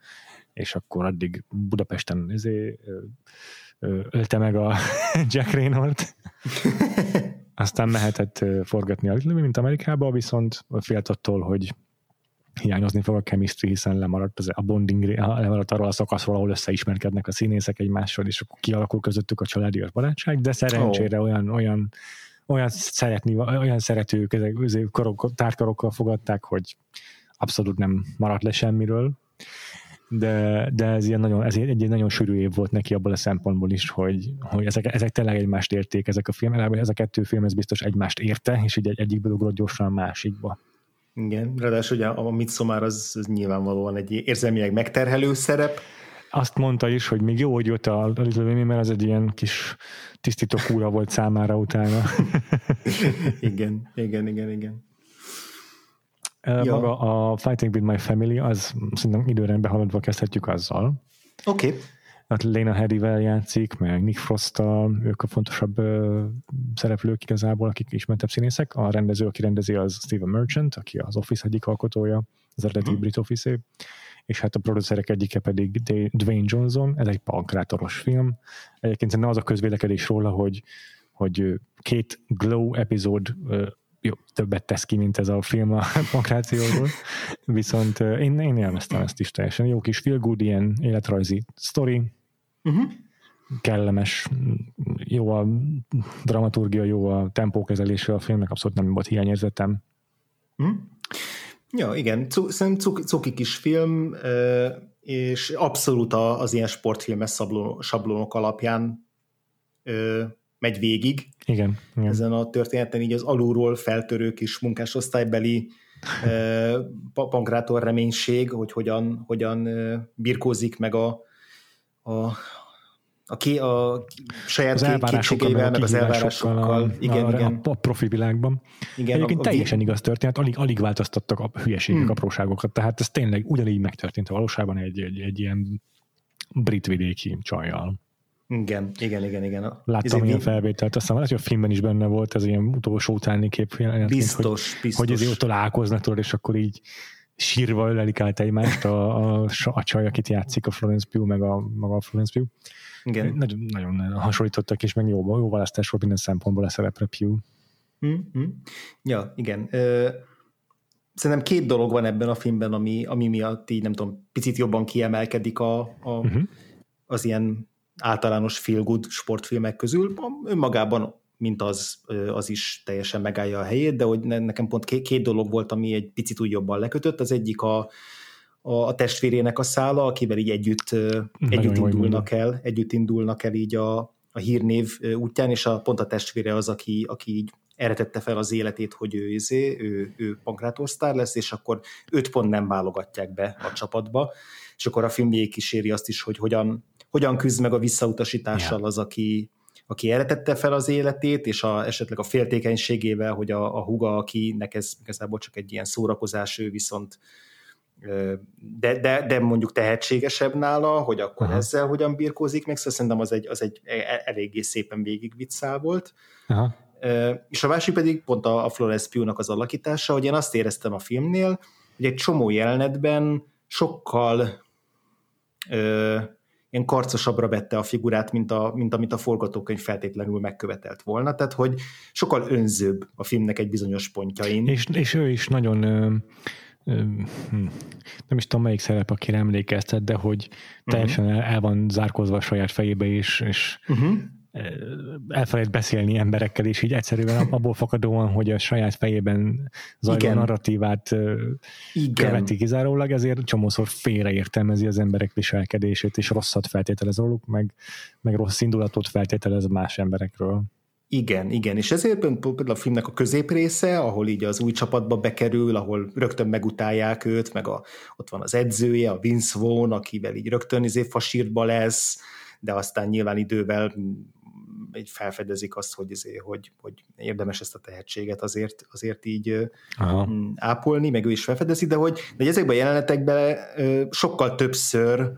és akkor addig Budapesten izé, ölte meg a *laughs* Jack Raynort. *laughs* Aztán mehetett forgatni a Little mint Amerikába, viszont félt attól, hogy hiányozni fog a chemistry, hiszen lemaradt az, a bonding, lemaradt arról a szakaszról, ahol összeismerkednek a színészek egymással, és akkor kialakul közöttük a családi barátság, de szerencsére oh. olyan, olyan olyan szeretni, olyan szeretők, ezek karok, tárkarokkal fogadták, hogy abszolút nem maradt le semmiről, de, de ez, ilyen nagyon, ez egy, egy nagyon sűrű év volt neki abból a szempontból is, hogy, hogy ezek, ezek tényleg egymást érték, ezek a filmek, ez a kettő film, ez biztos egymást érte, és így egy, egyikből ugrott gyorsan a másikba. Igen, ráadásul ugye a Midsommar az, az nyilvánvalóan egy érzelmileg megterhelő szerep. Azt mondta is, hogy még jó, hogy jött a Little Women, mert ez egy ilyen kis tisztító kúra volt számára utána. *laughs* igen, igen, igen, igen. Ja. Maga a Fighting with My Family, az szerintem időrendben haladva kezdhetjük azzal. Oké. Okay. Hát Lena Headey-vel játszik, meg Nick frost ők a fontosabb ö, szereplők igazából, akik ismertebb színészek. A rendező, aki rendezi, az Steven Merchant, aki az Office egyik alkotója, az eredeti mm. Brit Office és hát a producerek egyike pedig Dwayne Johnson, ez egy pankrátoros film. Egyébként szerintem az a közvélekedés róla, hogy, hogy két Glow epizód jó, többet tesz ki, mint ez a film a *laughs* pankrációról, viszont én, én élveztem ezt is teljesen. Jó kis feel good, ilyen életrajzi sztori, uh-huh. kellemes, jó a dramaturgia, jó a tempókezelése a filmnek, abszolút nem volt hiányérzetem. Uh-huh. Ja, igen, szerintem cuk, cuki kis film, és abszolút az ilyen sportfilmes sablonok alapján megy végig. Igen, igen. Ezen a történeten így az alulról feltörő kis munkásosztálybeli pankrátor reménység, hogy hogyan, hogyan birkózik meg a, a, a, ké, a saját az kétségeivel, meg az elvárásokkal. A, igen, a, igen. a profi világban. Igen, Egyébként a, teljesen igaz történet, alig, alig változtattak a hülyeségek, hmm. apróságokat, tehát ez tényleg ugyanígy megtörtént a valóságban egy, egy, egy ilyen brit vidéki csajjal. Igen, igen, igen, igen. Láttam izé ilyen felvételt, aztán lehet, hogy a filmben is benne volt ez ilyen utolsó utáni kép. Biztos, hogy, biztos. Hogy ezért találkoznak tudod, és akkor így sírva ölelik át egymást a, a, a csaj, akit játszik a Florence Pugh, meg a maga a Florence Pugh. Igen. Nagyon, nagyon hasonlítottak, és meg jó, jó választás volt minden szempontból a szerepre Pugh. Mm-hmm. Ja, igen. Ö, szerintem két dolog van ebben a filmben, ami, ami miatt így nem tudom, picit jobban kiemelkedik a, a, uh-huh. az ilyen általános feel good sportfilmek közül. Önmagában, mint az, az is teljesen megállja a helyét, de hogy nekem pont két, dolog volt, ami egy picit úgy jobban lekötött. Az egyik a, a, a testvérének a szála, akivel így együtt, együtt indulnak el, együtt indulnak el így a, a hírnév útján, és a, pont a testvére az, aki, aki így eretette fel az életét, hogy ő, izé, ő, ő pankrátorsztár lesz, és akkor öt pont nem válogatják be a csapatba, és akkor a film kíséri azt is, hogy hogyan, hogyan küzd meg a visszautasítással az, aki, aki eretette fel az életét, és a, esetleg a féltékenységével, hogy a, a huga, akinek ez igazából csak egy ilyen szórakozás, ő viszont de, de, de mondjuk tehetségesebb nála, hogy akkor Aha. ezzel hogyan birkózik meg, szóval szerintem az egy, az egy e, e, eléggé szépen végig viccál volt. Aha. És a másik pedig pont a, a Florence Pugh-nak az alakítása, hogy én azt éreztem a filmnél, hogy egy csomó jelenetben sokkal ö, ilyen karcosabbra vette a figurát, mint, a, mint amit a forgatókönyv feltétlenül megkövetelt volna, tehát hogy sokkal önzőbb a filmnek egy bizonyos pontjain. És, és ő is nagyon ö, ö, hm, nem is tudom melyik szerep, akire emlékeztet, de hogy teljesen uh-huh. el, el van zárkozva a saját fejébe is, és uh-huh elfelejt beszélni emberekkel, és így egyszerűen abból fakadóan, hogy a saját fejében zajló Igen. narratívát Igen. követi kizárólag, ezért csomószor félreértelmezi az emberek viselkedését, és rosszat feltételez róluk, meg, meg rossz indulatot feltételez más emberekről. Igen, igen, és ezért például a filmnek a középrésze, ahol így az új csapatba bekerül, ahol rögtön megutálják őt, meg a, ott van az edzője, a Vince Vaughn, akivel így rögtön izé fasírtba lesz, de aztán nyilván idővel így felfedezik azt, hogy, azért, hogy, hogy érdemes ezt a tehetséget azért, azért így Aha. Ápolni, meg ő is felfedezi, de hogy, de hogy ezekben a jelenetekben sokkal többször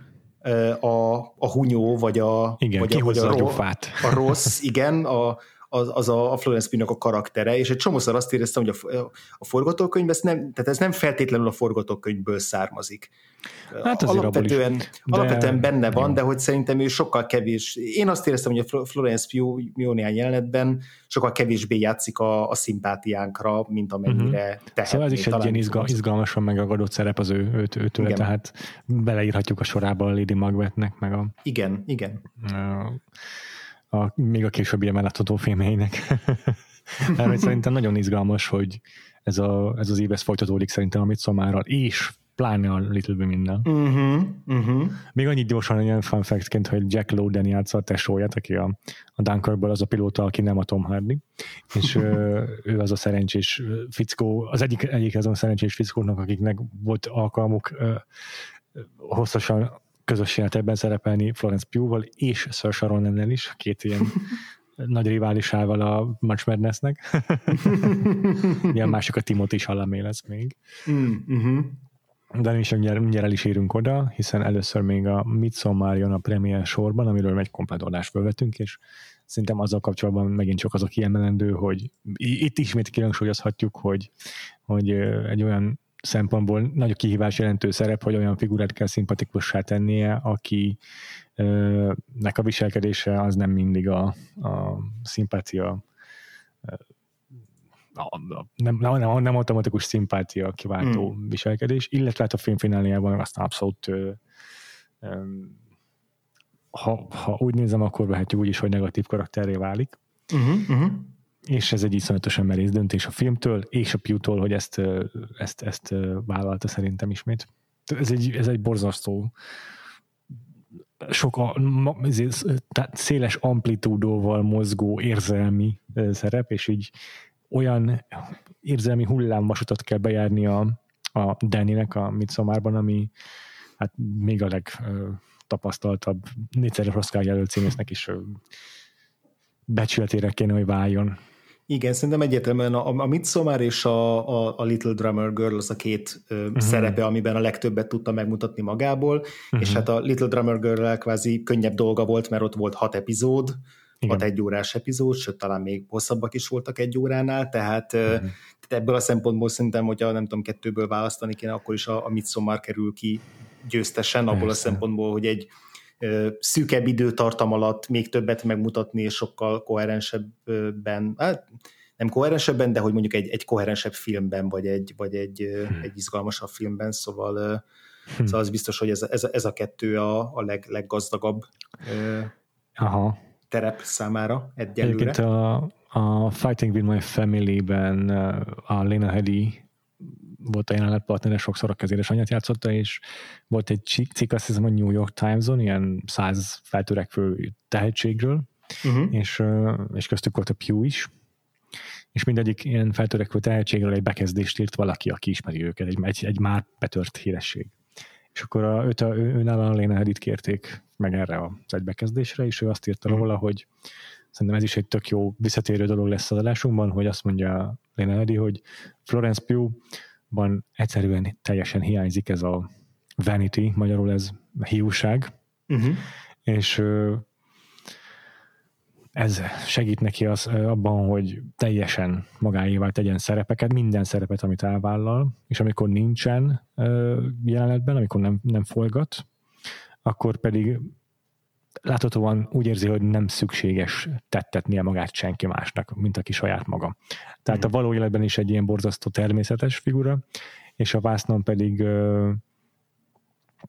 a, a hunyó, vagy a, igen, vagy a, vagy a, a, a rossz, igen, a, az, az a, a Florence Pugh-nak a karaktere, és egy csomószor azt éreztem, hogy a, a forgatókönyv, ez nem, tehát ez nem feltétlenül a forgatókönyvből származik. Hát alapvetően, is, de... alapvetően benne van, de hogy szerintem ő sokkal kevés. Én azt éreztem, hogy a Florence Pugh jó néhány jelenetben sokkal kevésbé játszik a, a szimpátiánkra, mint amennyire uh-huh. tehetné. Szóval ez is egy ilyen izgal, izgalmasan megagadott szerep az ő, őt, őtőle, igen. tehát beleírhatjuk a sorába a Lady Macbethnek, meg a... Igen, igen. A, a, még a későbbi emelátható filmjeinek. *laughs* Mert szerintem nagyon izgalmas, hogy ez, a, ez az éves folytatódik szerintem amit szomárral, és pláne a Little Women-nel. Uh-huh, uh-huh. Még annyit gyorsan ilyen fun fact hogy Jack Lowden játsza a tesóját, aki a, a Dunkerből az a pilóta, aki nem a Tom Hardy, és *laughs* ő az a szerencsés fickó, az egyik, egyik azon szerencsés fickóknak, akiknek volt alkalmuk hosszasan közös életekben szerepelni Florence Pugh-val és Sir Sharon is, két ilyen *laughs* nagy riválisával a March Madness-nek. *laughs* Ilyen másik a Timothy Chalamet lesz még. Mm, uh-huh. De nem is mindjárt, mindjárt el is érünk oda, hiszen először még a Midsommar jön a premier sorban, amiről egy komplet adást fölvetünk, és szerintem azzal kapcsolatban megint csak az a kiemelendő, hogy itt ismét kihangsúlyozhatjuk, hogy, hogy egy olyan szempontból nagy kihívás jelentő szerep, hogy olyan figurát kell szimpatikussá tennie, aki nek a viselkedése az nem mindig a, a szimpátia nem, nem, nem automatikus szimpátia kiváltó hmm. viselkedés, illetve hát a film fináliában aztán abszolút ö, ö, ha, ha úgy nézem, akkor vehetjük úgy is, hogy negatív karakterré válik. Uh-huh, uh-huh. És ez egy iszonyatosan merész döntés a filmtől, és a Pew-tól, hogy ezt, ezt, ezt vállalta szerintem ismét. Ez egy, ez egy borzasztó sok a, széles amplitúdóval mozgó érzelmi szerep, és így olyan érzelmi hullámvasutat kell bejárni a, a Danny-nek a Midsommarban, ami hát még a legtapasztaltabb négyszeres Oscar jelölt színésznek is becsületére kéne, hogy váljon. Igen, szerintem egyértelműen a, a Midsommar és a, a, a Little Drummer Girl az a két uh-huh. szerepe, amiben a legtöbbet tudta megmutatni magából, uh-huh. és hát a Little Drummer girl kvázi könnyebb dolga volt, mert ott volt hat epizód, igen. hat órás epizód, sőt talán még hosszabbak is voltak egy óránál, tehát, uh-huh. tehát ebből a szempontból szerintem, hogyha nem tudom, kettőből választani kéne, akkor is a, a Midsommar kerül ki győztesen, abból Persze. a szempontból, hogy egy szűkebb időtartam alatt még többet megmutatni, és sokkal koherensebben, hát nem koherensebben, de hogy mondjuk egy, egy koherensebb filmben, vagy egy, vagy egy, hmm. egy izgalmasabb filmben, szóval, hmm. szóval az biztos, hogy ez, ez, ez a kettő a, a leg, leggazdagabb Aha. terep számára egyelőre. Egyébként a, a Fighting with My Family-ben a Lena Headey volt a jelenet partnere, sokszor a kezéres anyát játszotta, és volt egy cikk, azt hiszem a New York Times-on, ilyen száz feltörekvő tehetségről, uh-huh. és, és köztük volt a Pew is, és mindegyik ilyen feltörekvő tehetségről egy bekezdést írt valaki, aki ismeri őket, egy, egy, egy már betört híresség. És akkor a, őt a, őnállal a Léna Hedit kérték meg erre az egy bekezdésre, és ő azt írta uh-huh. róla, hogy szerintem ez is egy tök jó visszatérő dolog lesz az adásunkban, hogy azt mondja Léna Hedi, hogy Florence Pugh-ban egyszerűen teljesen hiányzik ez a vanity, magyarul ez hiúság, uh-huh. és ez segít neki az, abban, hogy teljesen magáévá tegyen szerepeket, minden szerepet, amit elvállal, és amikor nincsen jelenetben, amikor nem, nem forgat, akkor pedig láthatóan úgy érzi, hogy nem szükséges tettetnie magát senki másnak, mint aki saját maga. Tehát a mhm. való életben is egy ilyen borzasztó természetes figura, és a vásznon pedig ö,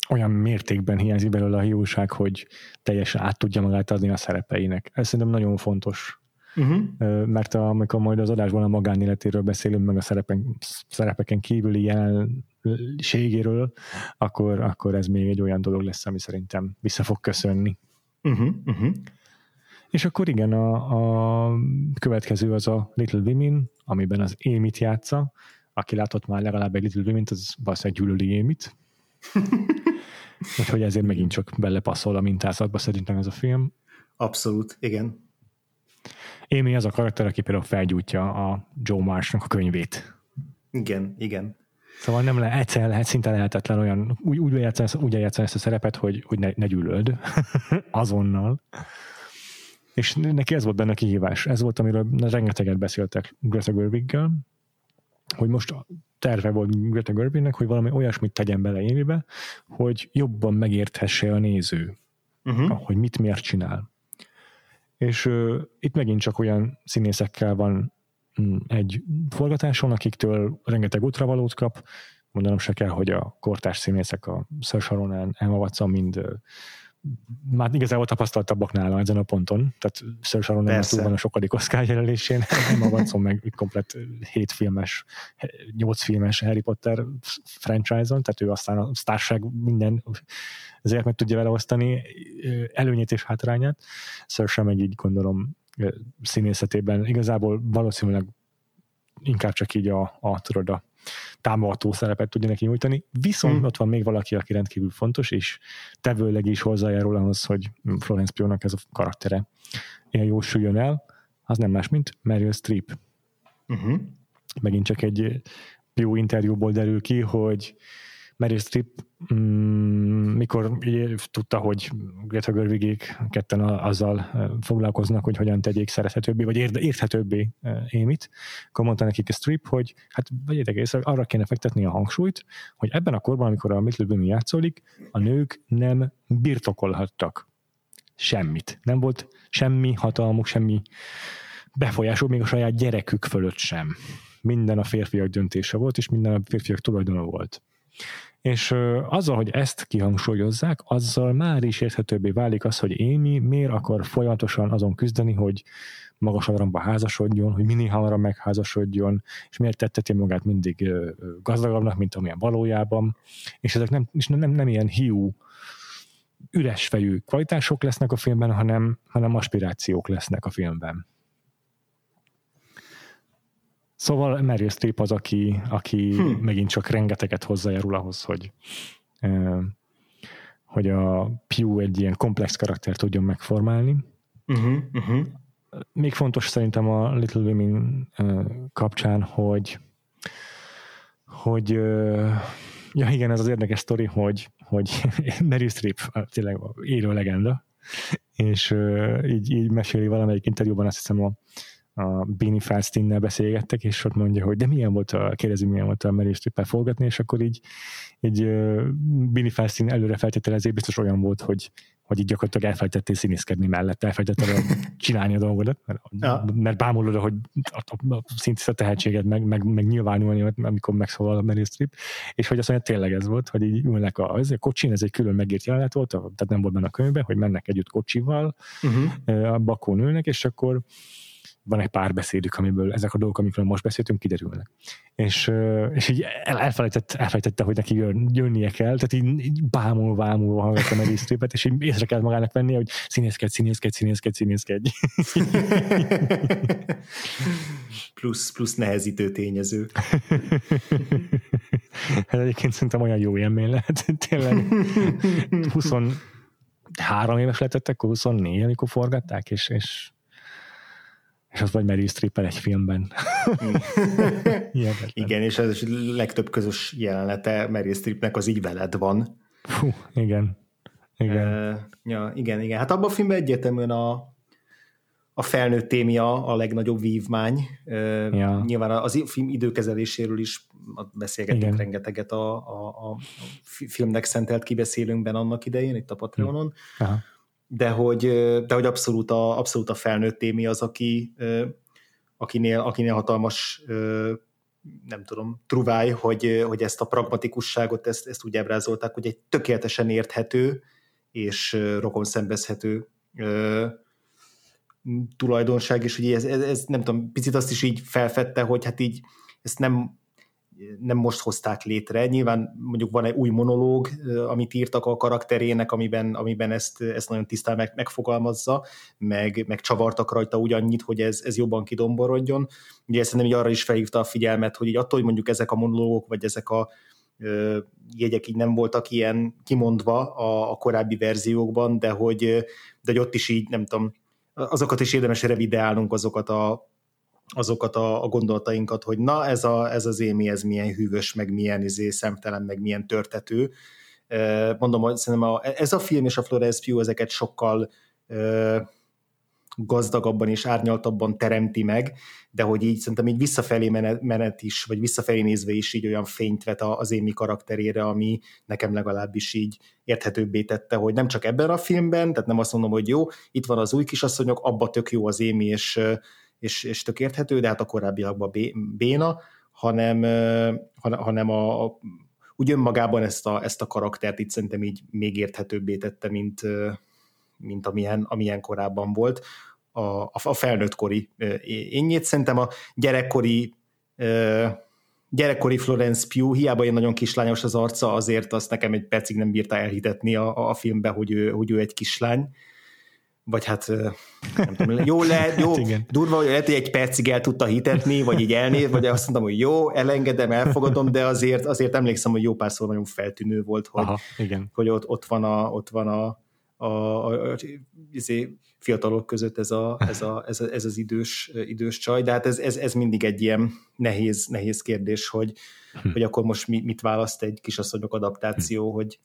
olyan mértékben hiányzik belőle a hiúság, hogy teljesen át tudja magát adni a szerepeinek. Ez szerintem nagyon fontos. Uh-huh. Mert amikor majd az adásban a magánéletéről beszélünk, meg a szerepen, szerepeken kívüli jelenségéről, akkor, akkor ez még egy olyan dolog lesz, ami szerintem vissza fog köszönni. Uh-huh, uh-huh. És akkor igen, a, a következő az a Little Women, amiben az Émit játsza. Aki látott már legalább egy Little Women-t, az valószínűleg gyűlöli Émit. *laughs* Úgyhogy ezért megint csak belepasszol a mintázatba szerintem ez a film. Abszolút, igen. Amy az a karakter, aki például felgyújtja a Joe Marshnak a könyvét. Igen, igen. Szóval nem lehet, egyszer lehet, szinte lehetetlen olyan, úgy, úgy játszani, úgy játszani ezt a szerepet, hogy, hogy ne, ne gyűlöld *laughs* azonnal. És neki ez volt benne a kihívás. Ez volt, amiről rengeteget beszéltek Greta Gerwiggel, hogy most terve volt Greta Gerwignek, hogy valami olyasmit tegyen bele évibe, hogy jobban megérthesse a néző, uh-huh. hogy mit miért csinál. És uh, itt megint csak olyan színészekkel van egy forgatáson, akiktől rengeteg útravalót kap, mondanom se kell, hogy a kortárs színészek, a Saoirse Ronan, Emma Watson mind már igazából tapasztaltabbak nála ezen a ponton, tehát Saoirse Ronan túl van a sokadik Oscar jelölésén, *laughs* Emma Watson meg komplet hét filmes, nyolc filmes Harry Potter franchise-on, tehát ő aztán a sztárság minden ezért meg tudja vele osztani előnyét és hátrányát. Saoirse meg így gondolom színészetében igazából valószínűleg inkább csak így a, a, tudod, a támogató szerepet tudja neki nyújtani. Viszont mm. ott van még valaki, aki rendkívül fontos, és tevőleg is hozzájárul ahhoz, hogy Florence Pugh-nak ez a karaktere ilyen jó süljön el, az nem más, mint Meryl Streep. Uh-huh. Megint csak egy Pugh interjúból derül ki, hogy Meryl Streep mm, mikor tudta, hogy Greta Gerwigék ketten azzal foglalkoznak, hogy hogyan tegyék szerethetőbbé, vagy érthetőbbé Émit, akkor mondta nekik a Strip, hogy hát vegyétek észre, arra kéne fektetni a hangsúlyt, hogy ebben a korban, amikor a Little Women játszódik, a nők nem birtokolhattak semmit. Nem volt semmi hatalmuk, semmi befolyásuk, még a saját gyerekük fölött sem. Minden a férfiak döntése volt, és minden a férfiak tulajdona volt. És azzal, hogy ezt kihangsúlyozzák, azzal már is érthetőbbé válik az, hogy Amy miért akar folyamatosan azon küzdeni, hogy magasabb rangba házasodjon, hogy minél hamarabb megházasodjon, és miért tetteti magát mindig gazdagabbnak, mint amilyen valójában. És ezek nem, és nem, nem, nem ilyen hiú, üres fejű kvalitások lesznek a filmben, hanem, hanem aspirációk lesznek a filmben. Szóval Meryl Streep az, aki, aki hmm. megint csak rengeteget hozzájárul ahhoz, hogy hogy a Pew egy ilyen komplex karakter tudjon megformálni. Uh-huh, uh-huh. Még fontos szerintem a Little Women kapcsán, hogy hogy ja igen, ez az érdekes sztori, hogy, hogy *laughs* Meryl Streep tényleg élő legenda, és így, így meséli valamelyik interjúban, azt hiszem a a Bini Falstinnel beszélgettek, és ott mondja, hogy de milyen volt a, kérdezi, milyen volt a streep forgatni, és akkor így, így uh, Bini Falstin előre feltételezé biztos olyan volt, hogy, hogy így gyakorlatilag elfelejtettél színészkedni mellett, elfelejtettél csinálni a dolgodat, mert, ja. mert bámulod, hogy a, a, a tehetséged meg, meg, meg nyilvánulni, amikor megszólal a Meryl Streep, és hogy azt mondja, tényleg ez volt, hogy így ülnek a, az, a kocsin, ez egy külön megírt jelenet volt, tehát nem volt benne a könyvben, hogy mennek együtt kocsival, uh-huh. a bakón ülnek, és akkor van egy pár beszédük, amiből ezek a dolgok, amikről most beszéltünk, kiderülnek. És, és így el, elfelejtett, elfelejtette, hogy neki jön, jönnie kell, tehát így, így bámul, bámul hallgatta Meryl Streepet, és így észre kell magának venni, hogy színészkedj, színészkedj, színészkedj, színészkedj. plusz, plusz nehezítő tényező. hát egyébként szerintem olyan jó élmény lehet, tényleg 23 éves lehetett, akkor 24, amikor forgatták, és, és *laughs* és az vagy Meryl streep egy filmben. igen, és ez a legtöbb közös jelenete Meryl Streepnek az így veled van. Fú, igen. Igen. Uh, ja, igen, igen. Hát abban a filmben egyértelműen a, a felnőtt témia a legnagyobb vívmány. Uh, ja. Nyilván az film időkezeléséről is beszélgetünk igen. rengeteget a, a, a filmnek szentelt kibeszélünkben annak idején, itt a Patreonon. Aha de hogy, de hogy abszolút, a, abszolút a felnőtt témi az, aki, akinél, akinél hatalmas nem tudom, truváj, hogy, hogy ezt a pragmatikusságot, ezt, ezt úgy ábrázolták, hogy egy tökéletesen érthető és rokon szembezhető tulajdonság, és ugye ez, ez, ez, nem tudom, picit azt is így felfedte, hogy hát így ezt nem nem most hozták létre. Nyilván mondjuk van egy új monológ, amit írtak a karakterének, amiben, amiben ezt, ezt nagyon tisztán meg, megfogalmazza, meg, meg csavartak rajta ugyannyit, hogy ez, ez jobban kidomborodjon. Ugye szerintem így arra is felhívta a figyelmet, hogy így attól, hogy mondjuk ezek a monológok, vagy ezek a ö, jegyek így nem voltak ilyen kimondva a, a korábbi verziókban, de hogy, de hogy ott is így, nem tudom, azokat is érdemes revideálnunk, azokat a azokat a, a gondolatainkat, hogy na ez, a, ez az émi, ez milyen hűvös, meg milyen izé, szemtelen, meg milyen törtető. Mondom, hogy szerintem a, ez a film és a Florence Pugh ezeket sokkal gazdagabban és árnyaltabban teremti meg, de hogy így szerintem így visszafelé menet, menet is, vagy visszafelé nézve is így olyan fényt vet az Émi karakterére, ami nekem legalábbis így érthetőbbé tette, hogy nem csak ebben a filmben, tehát nem azt mondom, hogy jó, itt van az új kisasszonyok, abba tök jó az Émi, és és, és tök érthető, de hát a korábbiakban béna, hanem, hanem a, a, úgy önmagában ezt a, ezt a karaktert itt szerintem így még érthetőbbé tette, mint, mint amilyen, amilyen korábban volt. A, a, felnőttkori énnyét szerintem a gyerekkori gyerekkori Florence Pugh, hiába ilyen nagyon kislányos az arca, azért azt nekem egy percig nem bírta elhitetni a, a filmbe, hogy ő, hogy ő egy kislány vagy hát nem tudom, jó lehet, jó, *laughs* hát durva, hogy lehet, hogy egy percig el tudta hitetni, vagy így elnéz, vagy azt mondtam, hogy jó, elengedem, elfogadom, de azért, azért emlékszem, hogy jó párszor nagyon feltűnő volt, hogy, Aha, igen. hogy ott, ott van a, ott van a, a, a, a izé, fiatalok között ez, a, ez, a, ez, a, ez az idős, idős csaj, de hát ez, ez, ez mindig egy ilyen nehéz, nehéz kérdés, hogy, hm. hogy akkor most mi, mit választ egy kisasszonyok adaptáció, hm. hogy,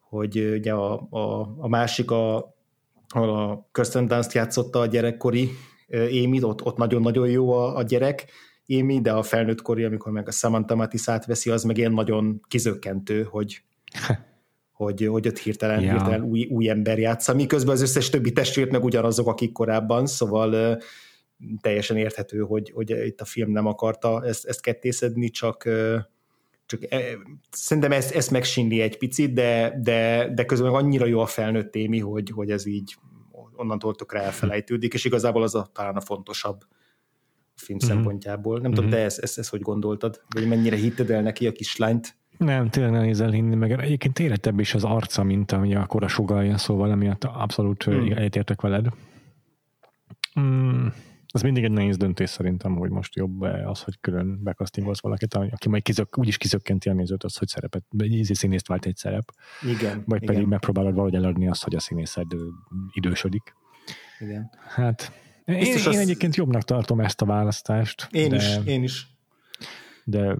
hogy ugye a, a, a másik a a Kirsten Dunst játszotta a gyerekkori Émi, ott, ott nagyon-nagyon jó a, a gyerek Émi, de a felnőttkori, amikor meg a Samantha Matis átveszi, az meg ilyen nagyon kizökkentő, hogy hogy, hogy ott hirtelen, ja. hirtelen új, új ember játsza, miközben az összes többi testvért meg ugyanazok, akik korábban, szóval teljesen érthető, hogy, hogy itt a film nem akarta ezt, ezt kettészedni, csak, csak uh, szerintem ezt, ezt megsínli egy picit, de, de, de közben annyira jó a felnőtt témi, hogy, hogy ez így onnantól tökre elfelejtődik, és igazából az a, talán a fontosabb a film mm-hmm. szempontjából. Nem mm-hmm. tudom, te ezt, ezt, ezt hogy gondoltad? Vagy mennyire hitted el neki a kislányt? Nem, tényleg nehéz elhinni, meg egyébként életebb is az arca, mint ami akkor a sugalja, szóval emiatt abszolút mm. egyetértek veled. Mm, ez mindig egy nehéz döntés szerintem, hogy most jobb az, hogy külön bekasztingolsz valakit, aki majd kizök, úgyis kizökkenti a nézőt az, hogy szerepet, egy ízi színészt vált egy szerep. Igen. Vagy igen. pedig megpróbálod valahogy eladni azt, hogy a színészed idősödik. Igen. Hát én, én az... egyébként jobbnak tartom ezt a választást. Én de, is, én is. De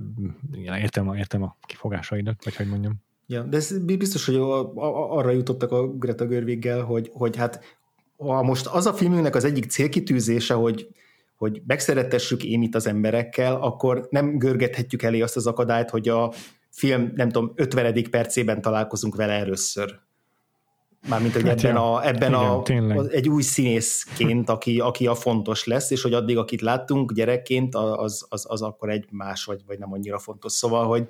értem, értem a kifogásaidat, vagy hogy mondjam. Ja, de ez biztos, hogy arra jutottak a Greta Görviggel, hogy, hogy hát ha most az a filmünknek az egyik célkitűzése, hogy, hogy megszerettessük Émit az emberekkel, akkor nem görgethetjük elé azt az akadályt, hogy a film, nem tudom, 50. percében találkozunk vele először. Mármint, hogy hát ebben, ja, a, ebben igen, a, egy új színészként, aki, aki a fontos lesz, és hogy addig, akit láttunk gyerekként, az, az, az akkor egy más, vagy, vagy nem annyira fontos. Szóval, hogy,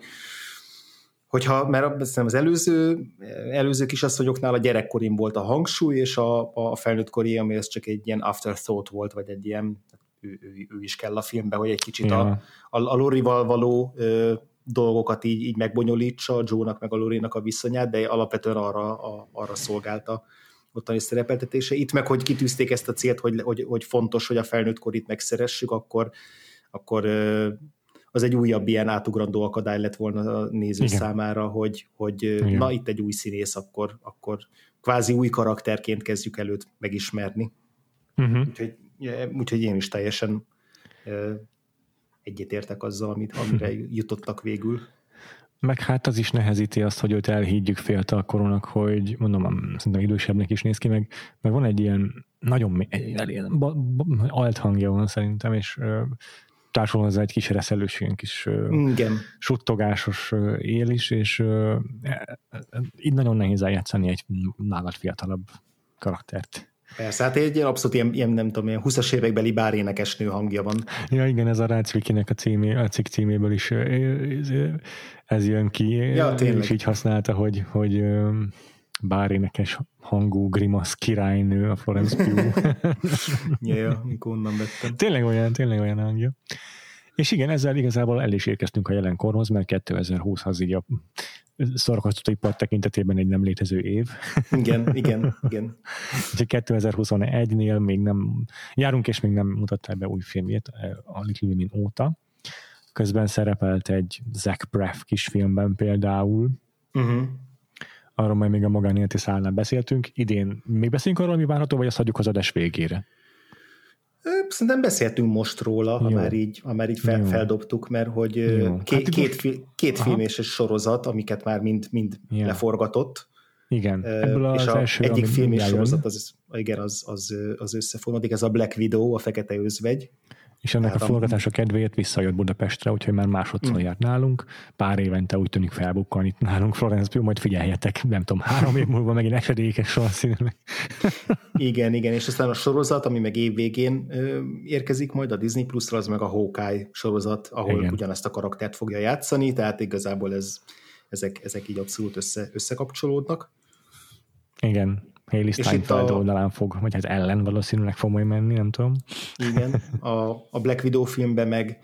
hogyha, mert az előző, előző kisasszonyoknál a gyerekkorim volt a hangsúly, és a, a felnőttkori, ami ez csak egy ilyen afterthought volt, vagy egy ilyen ő, ő, ő is kell a filmbe, hogy egy kicsit ja. a, a, a Lorival való ö, dolgokat így, így megbonyolítsa, a Joe-nak meg a Lorinak a viszonyát, de alapvetően arra, a, arra szolgálta ottani szerepeltetése. Itt meg, hogy kitűzték ezt a célt, hogy, hogy, hogy fontos, hogy a felnőttkor itt megszeressük, akkor, akkor az egy újabb ilyen átugrandó akadály lett volna a néző Igen. számára, hogy, hogy Igen. na itt egy új színész, akkor, akkor kvázi új karakterként kezdjük előtt megismerni. Uh-huh. Úgyhogy, úgyhogy én is teljesen egyetértek azzal, amit, amire jutottak végül. Meg hát az is nehezíti azt, hogy őt elhiggyük fiatalkorúnak, hogy mondom, szerintem idősebbnek is néz ki, meg, meg van egy ilyen nagyon alt hangja van szerintem, és társul hozzá egy kis reszelős, ilyen kis Igen. suttogásos él is, és e, e, így nagyon nehéz eljátszani egy nálad fiatalabb karaktert. Persze, hát egy abszolút ilyen, ilyen nem tudom, ilyen 20-as évekbeli bárénekesnő hangja van. Ja igen, ez a Rácvikinek a, címé, a cikk címéből is ez jön ki, ja, és így használta, hogy, hogy bárénekes hangú grimasz királynő a Florence Pugh. *laughs* ja, ja, mikor onnan vettem. Tényleg olyan, tényleg olyan hangja. És igen, ezzel igazából el is érkeztünk a jelenkorhoz, mert 2020 az így a szorgasztóipar tekintetében egy nem létező év. Igen, *laughs* igen, igen. Úgyhogy 2021-nél még nem járunk, és még nem mutatta be új filmjét a Little Women óta. Közben szerepelt egy Zach Braff kisfilmben például. Uh-huh. Arról majd még a magánéleti szállnál beszéltünk. Idén még beszélünk arról, mi várható, vagy azt hagyjuk az adás végére? Szerintem beszéltünk most róla, ha már így, ha már így fel, feldobtuk, mert hogy Jó. két, hát, két, fi, két film és egy sorozat, amiket már mind, mind ja. leforgatott. Igen. Ebből és az első, egyik film és sorozat, az, igen, az, az, az összefonódik, ez a Black Widow, a Fekete Özvegy. És ennek Tehát a forgatása kedvéért visszajött Budapestre, úgyhogy már másodszor mm. járt nálunk. Pár évente úgy tűnik felbukkan itt nálunk Florence majd figyeljetek, nem tudom, három év múlva megint esedékes valószínűleg. *laughs* igen, igen, és aztán a sorozat, ami meg év végén ö, érkezik majd a Disney Plus-ra, az meg a Hawkeye sorozat, ahol igen. ugyanezt a karaktert fogja játszani, tehát igazából ez, ezek, ezek így abszolút össze, összekapcsolódnak. Igen, Haley Steinfeld a... oldalán fog, vagy hát ellen valószínűleg fog majd menni, nem tudom. Igen, *laughs* a, a Black Widow filmben meg,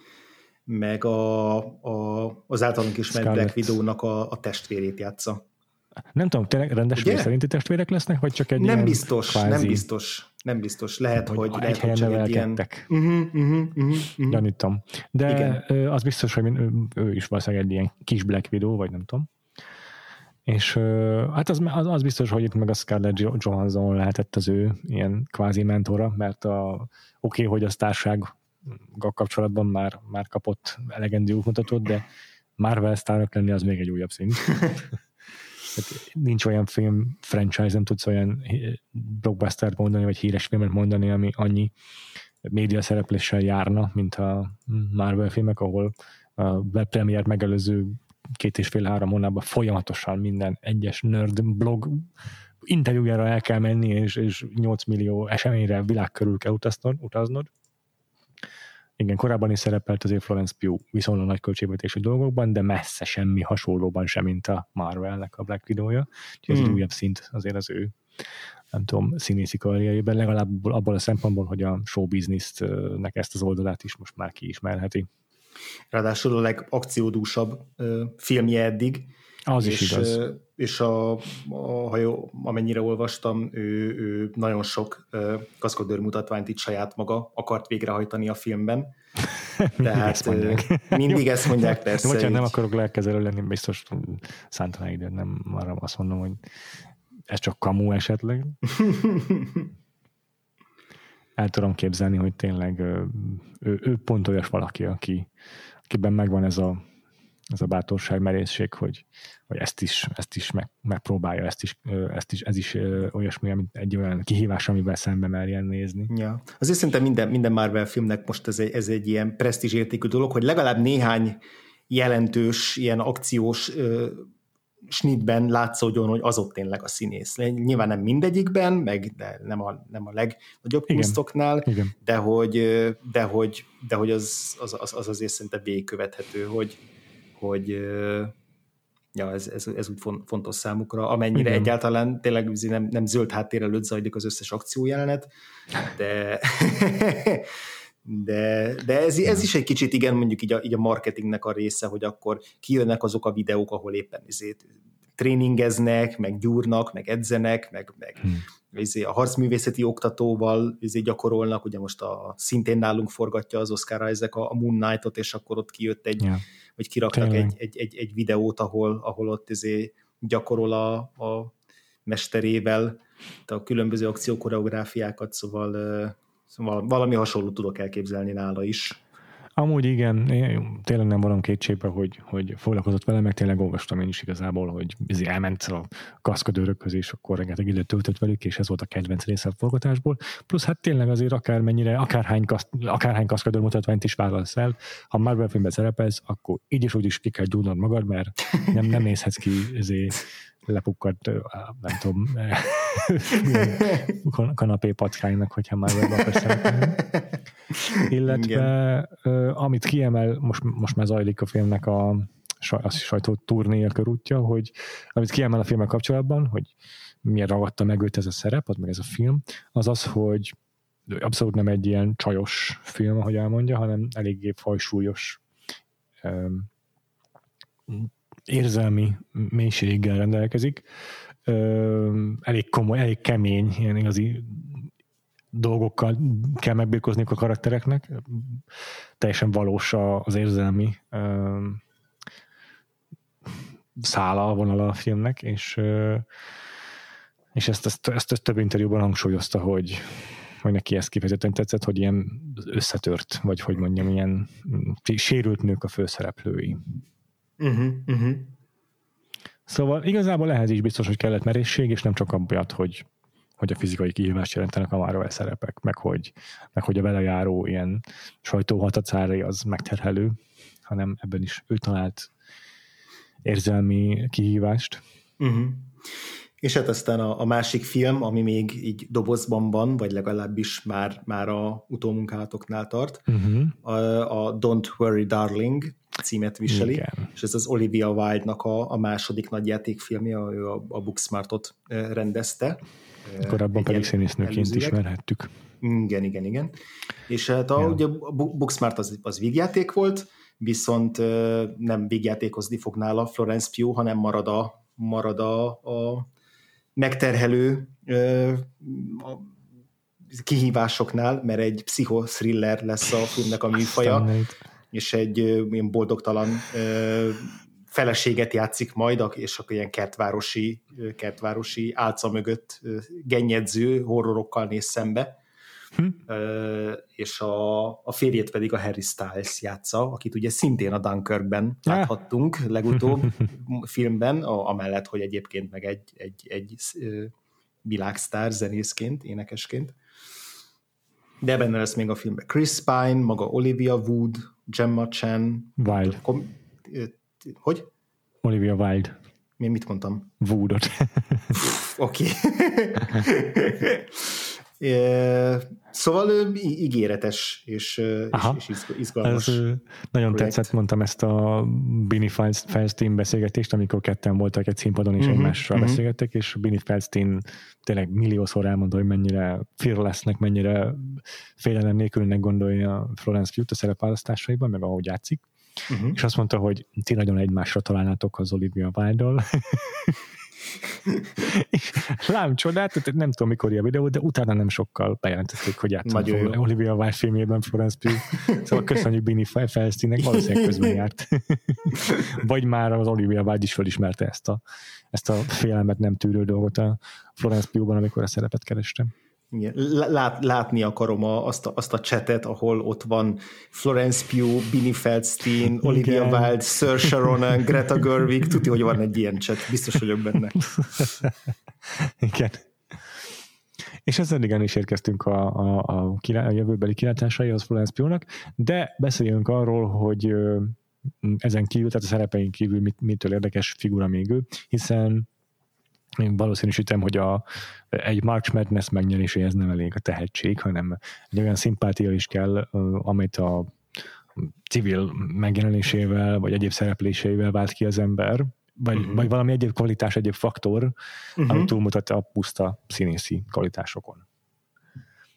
meg a, a, az általunk ismert Scarlett. Black Widow-nak a, a testvérét játsza. Nem tudom, tényleg rendes Ugye? szerinti testvérek lesznek, vagy csak egy Nem biztos, kvázi... nem biztos, nem biztos. Lehet, hogy, hogy egy helyen nevelkedtek. Ilyen... Uh-huh, uh-huh, uh-huh. Gyanítom. De Igen. az biztos, hogy ő is valószínűleg egy ilyen kis Black Widow, vagy nem tudom. És hát az, az, az biztos, hogy itt meg a Scarlett Johansson lehetett az ő ilyen kvázi mentora, mert a, oké, okay, hogy a társág kapcsolatban már, már kapott elegendő útmutatót, de Marvel sztárnak lenni az még egy újabb szint. *laughs* hát nincs olyan film franchise, nem tudsz olyan blockbuster mondani, vagy híres filmet mondani, ami annyi média szerepléssel járna, mint a Marvel filmek, ahol a webpremier megelőző két és fél-három hónapban folyamatosan minden egyes nerd blog interjújára el kell menni, és, és 8 millió eseményre világ körül kell utaznod, utaznod. Igen, korábban is szerepelt azért Florence Pugh viszonylag nagy költségvetésű dolgokban, de messze semmi hasonlóban sem, mint a Marvelnek a Black Widow-ja. Úgyhogy ez mm. egy hmm. újabb szint azért az ő nem tudom, színészi karrierjében, legalább abból a szempontból, hogy a show business-nek ezt az oldalát is most már kiismerheti. Ráadásul a legakciódúsabb filmje eddig. Az és, is igaz. És a, a, ha jó, amennyire olvastam, ő, ő nagyon sok kaszkodőr mutatványt itt saját maga akart végrehajtani a filmben. *laughs* Tehát ezt mondják. mindig ezt mondják, *laughs* persze. Bocsánat, nem akarok lelkezelő lenni, biztos szántanál ide, nem arra azt mondom, hogy ez csak kamu esetleg. *laughs* El tudom képzelni, hogy tényleg ő, ő pont olyas valaki, aki, akiben megvan ez a, ez a bátorság, merészség, hogy, hogy ezt is, ezt is meg, megpróbálja, ezt is, ezt is, ez is olyasmi, mint egy olyan kihívás, amivel szembe merjen nézni. Ja. Azért szerintem minden, minden Marvel filmnek most ez egy, ez egy ilyen presztízsértékű dolog, hogy legalább néhány jelentős, ilyen akciós snitben látszódjon, hogy az ott tényleg a színész. Nyilván nem mindegyikben, meg de nem a, nem a legnagyobb kusztoknál, de hogy, de hogy, de hogy az, az, az, az azért szerintem végigkövethető, hogy, hogy ja, ez, ez, ez úgy fontos számukra, amennyire Igen. egyáltalán tényleg nem, nem zöld háttér előtt zajlik az összes akciójelenet, de *laughs* De, de ez, ez is egy kicsit igen, mondjuk így a, így a marketingnek a része, hogy akkor kijönnek azok a videók, ahol éppen izét tréningeznek, meg gyúrnak, meg edzenek, meg, meg hmm. a harcművészeti oktatóval gyakorolnak, ugye most a, szintén nálunk forgatja az Oscar Isaac a, a Moon Knight-ot, és akkor ott kijött egy, yeah. vagy kiraktak egy, egy, egy, egy, videót, ahol, ahol ott gyakorol a, a mesterével a különböző akciókoreográfiákat, szóval, szóval valami hasonló tudok elképzelni nála is. Amúgy igen, én tényleg nem valam kétségbe, hogy, hogy foglalkozott vele, meg tényleg olvastam én is igazából, hogy ez elment a kaszkadőrökhöz, és akkor rengeteg időt töltött velük, és ez volt a kedvenc része a forgatásból. Plusz hát tényleg azért akármennyire, akárhány, kasz, akárhány kaszkadőr mutatványt is vállalsz el, ha Marvel filmben szerepelsz, akkor így is úgy is ki kell gyúrnod magad, mert nem, nem nézhetsz ki ezért lepukkadt, nem tudom, kanapé packánynak, hogyha már web akarsz Illetve Igen. amit kiemel, most, most már zajlik a filmnek a, a sajtó turné a körútja, hogy amit kiemel a filmmel kapcsolatban, hogy miért ragadta meg őt ez a szerep, az meg ez a film, az az, hogy abszolút nem egy ilyen csajos film, ahogy elmondja, hanem eléggé fajsúlyos érzelmi mélységgel rendelkezik. Ö, elég komoly, elég kemény, ilyen igazi dolgokkal kell megbírkozni a karaktereknek. Teljesen valós az érzelmi ö, szála, vonala a filmnek, és, ö, és ezt, ezt, ezt, ezt több interjúban hangsúlyozta, hogy, hogy neki ez kifejezetten tetszett, hogy ilyen összetört, vagy hogy mondjam, ilyen sérült nők a főszereplői. Uh-huh, uh-huh. Szóval igazából ehhez is biztos, hogy kellett merészség, és nem csak amiatt, hogy, hogy a fizikai kihívást jelentenek a Marvel szerepek, meg hogy, meg hogy a vele járó ilyen sajtóhatacárai az megterhelő, hanem ebben is ő talált érzelmi kihívást. Uh-huh. És hát aztán a, a másik film, ami még így dobozban van, vagy legalábbis már, már a utómunkálatoknál tart, uh-huh. a, a Don't Worry Darling címet viseli, Igen. és ez az Olivia Wilde-nak a, a második nagy játékfilmje, ő a, a Booksmartot rendezte. Korábban pedig színésznőként ismerhettük. Igen, igen, igen. És hát a, ja. ugye a Booksmart az, az vígjáték volt, viszont nem vígjátékozni fog nála Florence Pugh, hanem marad a, marad a, a megterhelő kihívásoknál, mert egy pszichothriller lesz a filmnek a műfaja, és egy ilyen boldogtalan feleséget játszik majd, és akkor ilyen kertvárosi, kertvárosi álca mögött gennyedző horrorokkal néz szembe. Hm. és a, a férjét pedig a Harry Styles játsza, akit ugye szintén a Dunkirkben láthattunk legutóbb *laughs* filmben, a, amellett, hogy egyébként meg egy, egy, egy világsztár zenészként, énekesként. De benne lesz még a filmben Chris Pine, maga Olivia Wood, Gemma Chan. Wild. Kom- hogy? Olivia Wilde. Mi mit mondtam? Woodot. Oké. *laughs* Szóval ígéretes és, Aha. és, és izgalmas. Ez, nagyon projekt. tetszett, mondtam ezt a Bini Feldstein beszélgetést, amikor ketten voltak egy színpadon és uh-huh, egymással uh-huh. beszélgettek, és Bini Feldstein tényleg milliószor elmondta, hogy mennyire lesznek, mennyire félelem nélkülnek gondolja Florence Pugh a szerepválasztásaiban, meg ahogy játszik. Uh-huh. És azt mondta, hogy ti nagyon egymásra találnátok az Olivia Wilde-dal. *laughs* *laughs* lám csodát, nem tudom mikor a videó, de utána nem sokkal bejelentették, hogy játszanak Olivia Wilde filmjében Florence Pugh. Szóval köszönjük Bini Felszínnek, valószínűleg közben járt. *laughs* Vagy már az Olivia Wilde is felismerte ezt a, ezt a félelmet nem tűrő dolgot a Florence Pugh-ban, amikor a szerepet kerestem. Igen. Lát, látni akarom a, azt, a, azt a csetet, ahol ott van Florence Pugh, Binny Feldstein, Olivia Igen. Wilde, Saoirse Ronan, Greta Gerwig, tudja, hogy van egy ilyen cset, biztos vagyok benne. *laughs* Igen. És ezzel igen is érkeztünk a, a, a, a jövőbeli kilátásaihoz Florence Pugh-nak, de beszéljünk arról, hogy ezen kívül, tehát a szerepeink kívül mit, mitől érdekes figura még ő, hiszen én valószínűsítem, hogy a, egy March Madness megnyeréséhez nem elég a tehetség, hanem egy olyan szimpátia is kell, amit a civil megjelenésével, vagy egyéb szereplésével vált ki az ember, vagy, uh-huh. vagy valami egyéb kvalitás, egyéb faktor, uh-huh. ami túlmutat a puszta színészi kvalitásokon.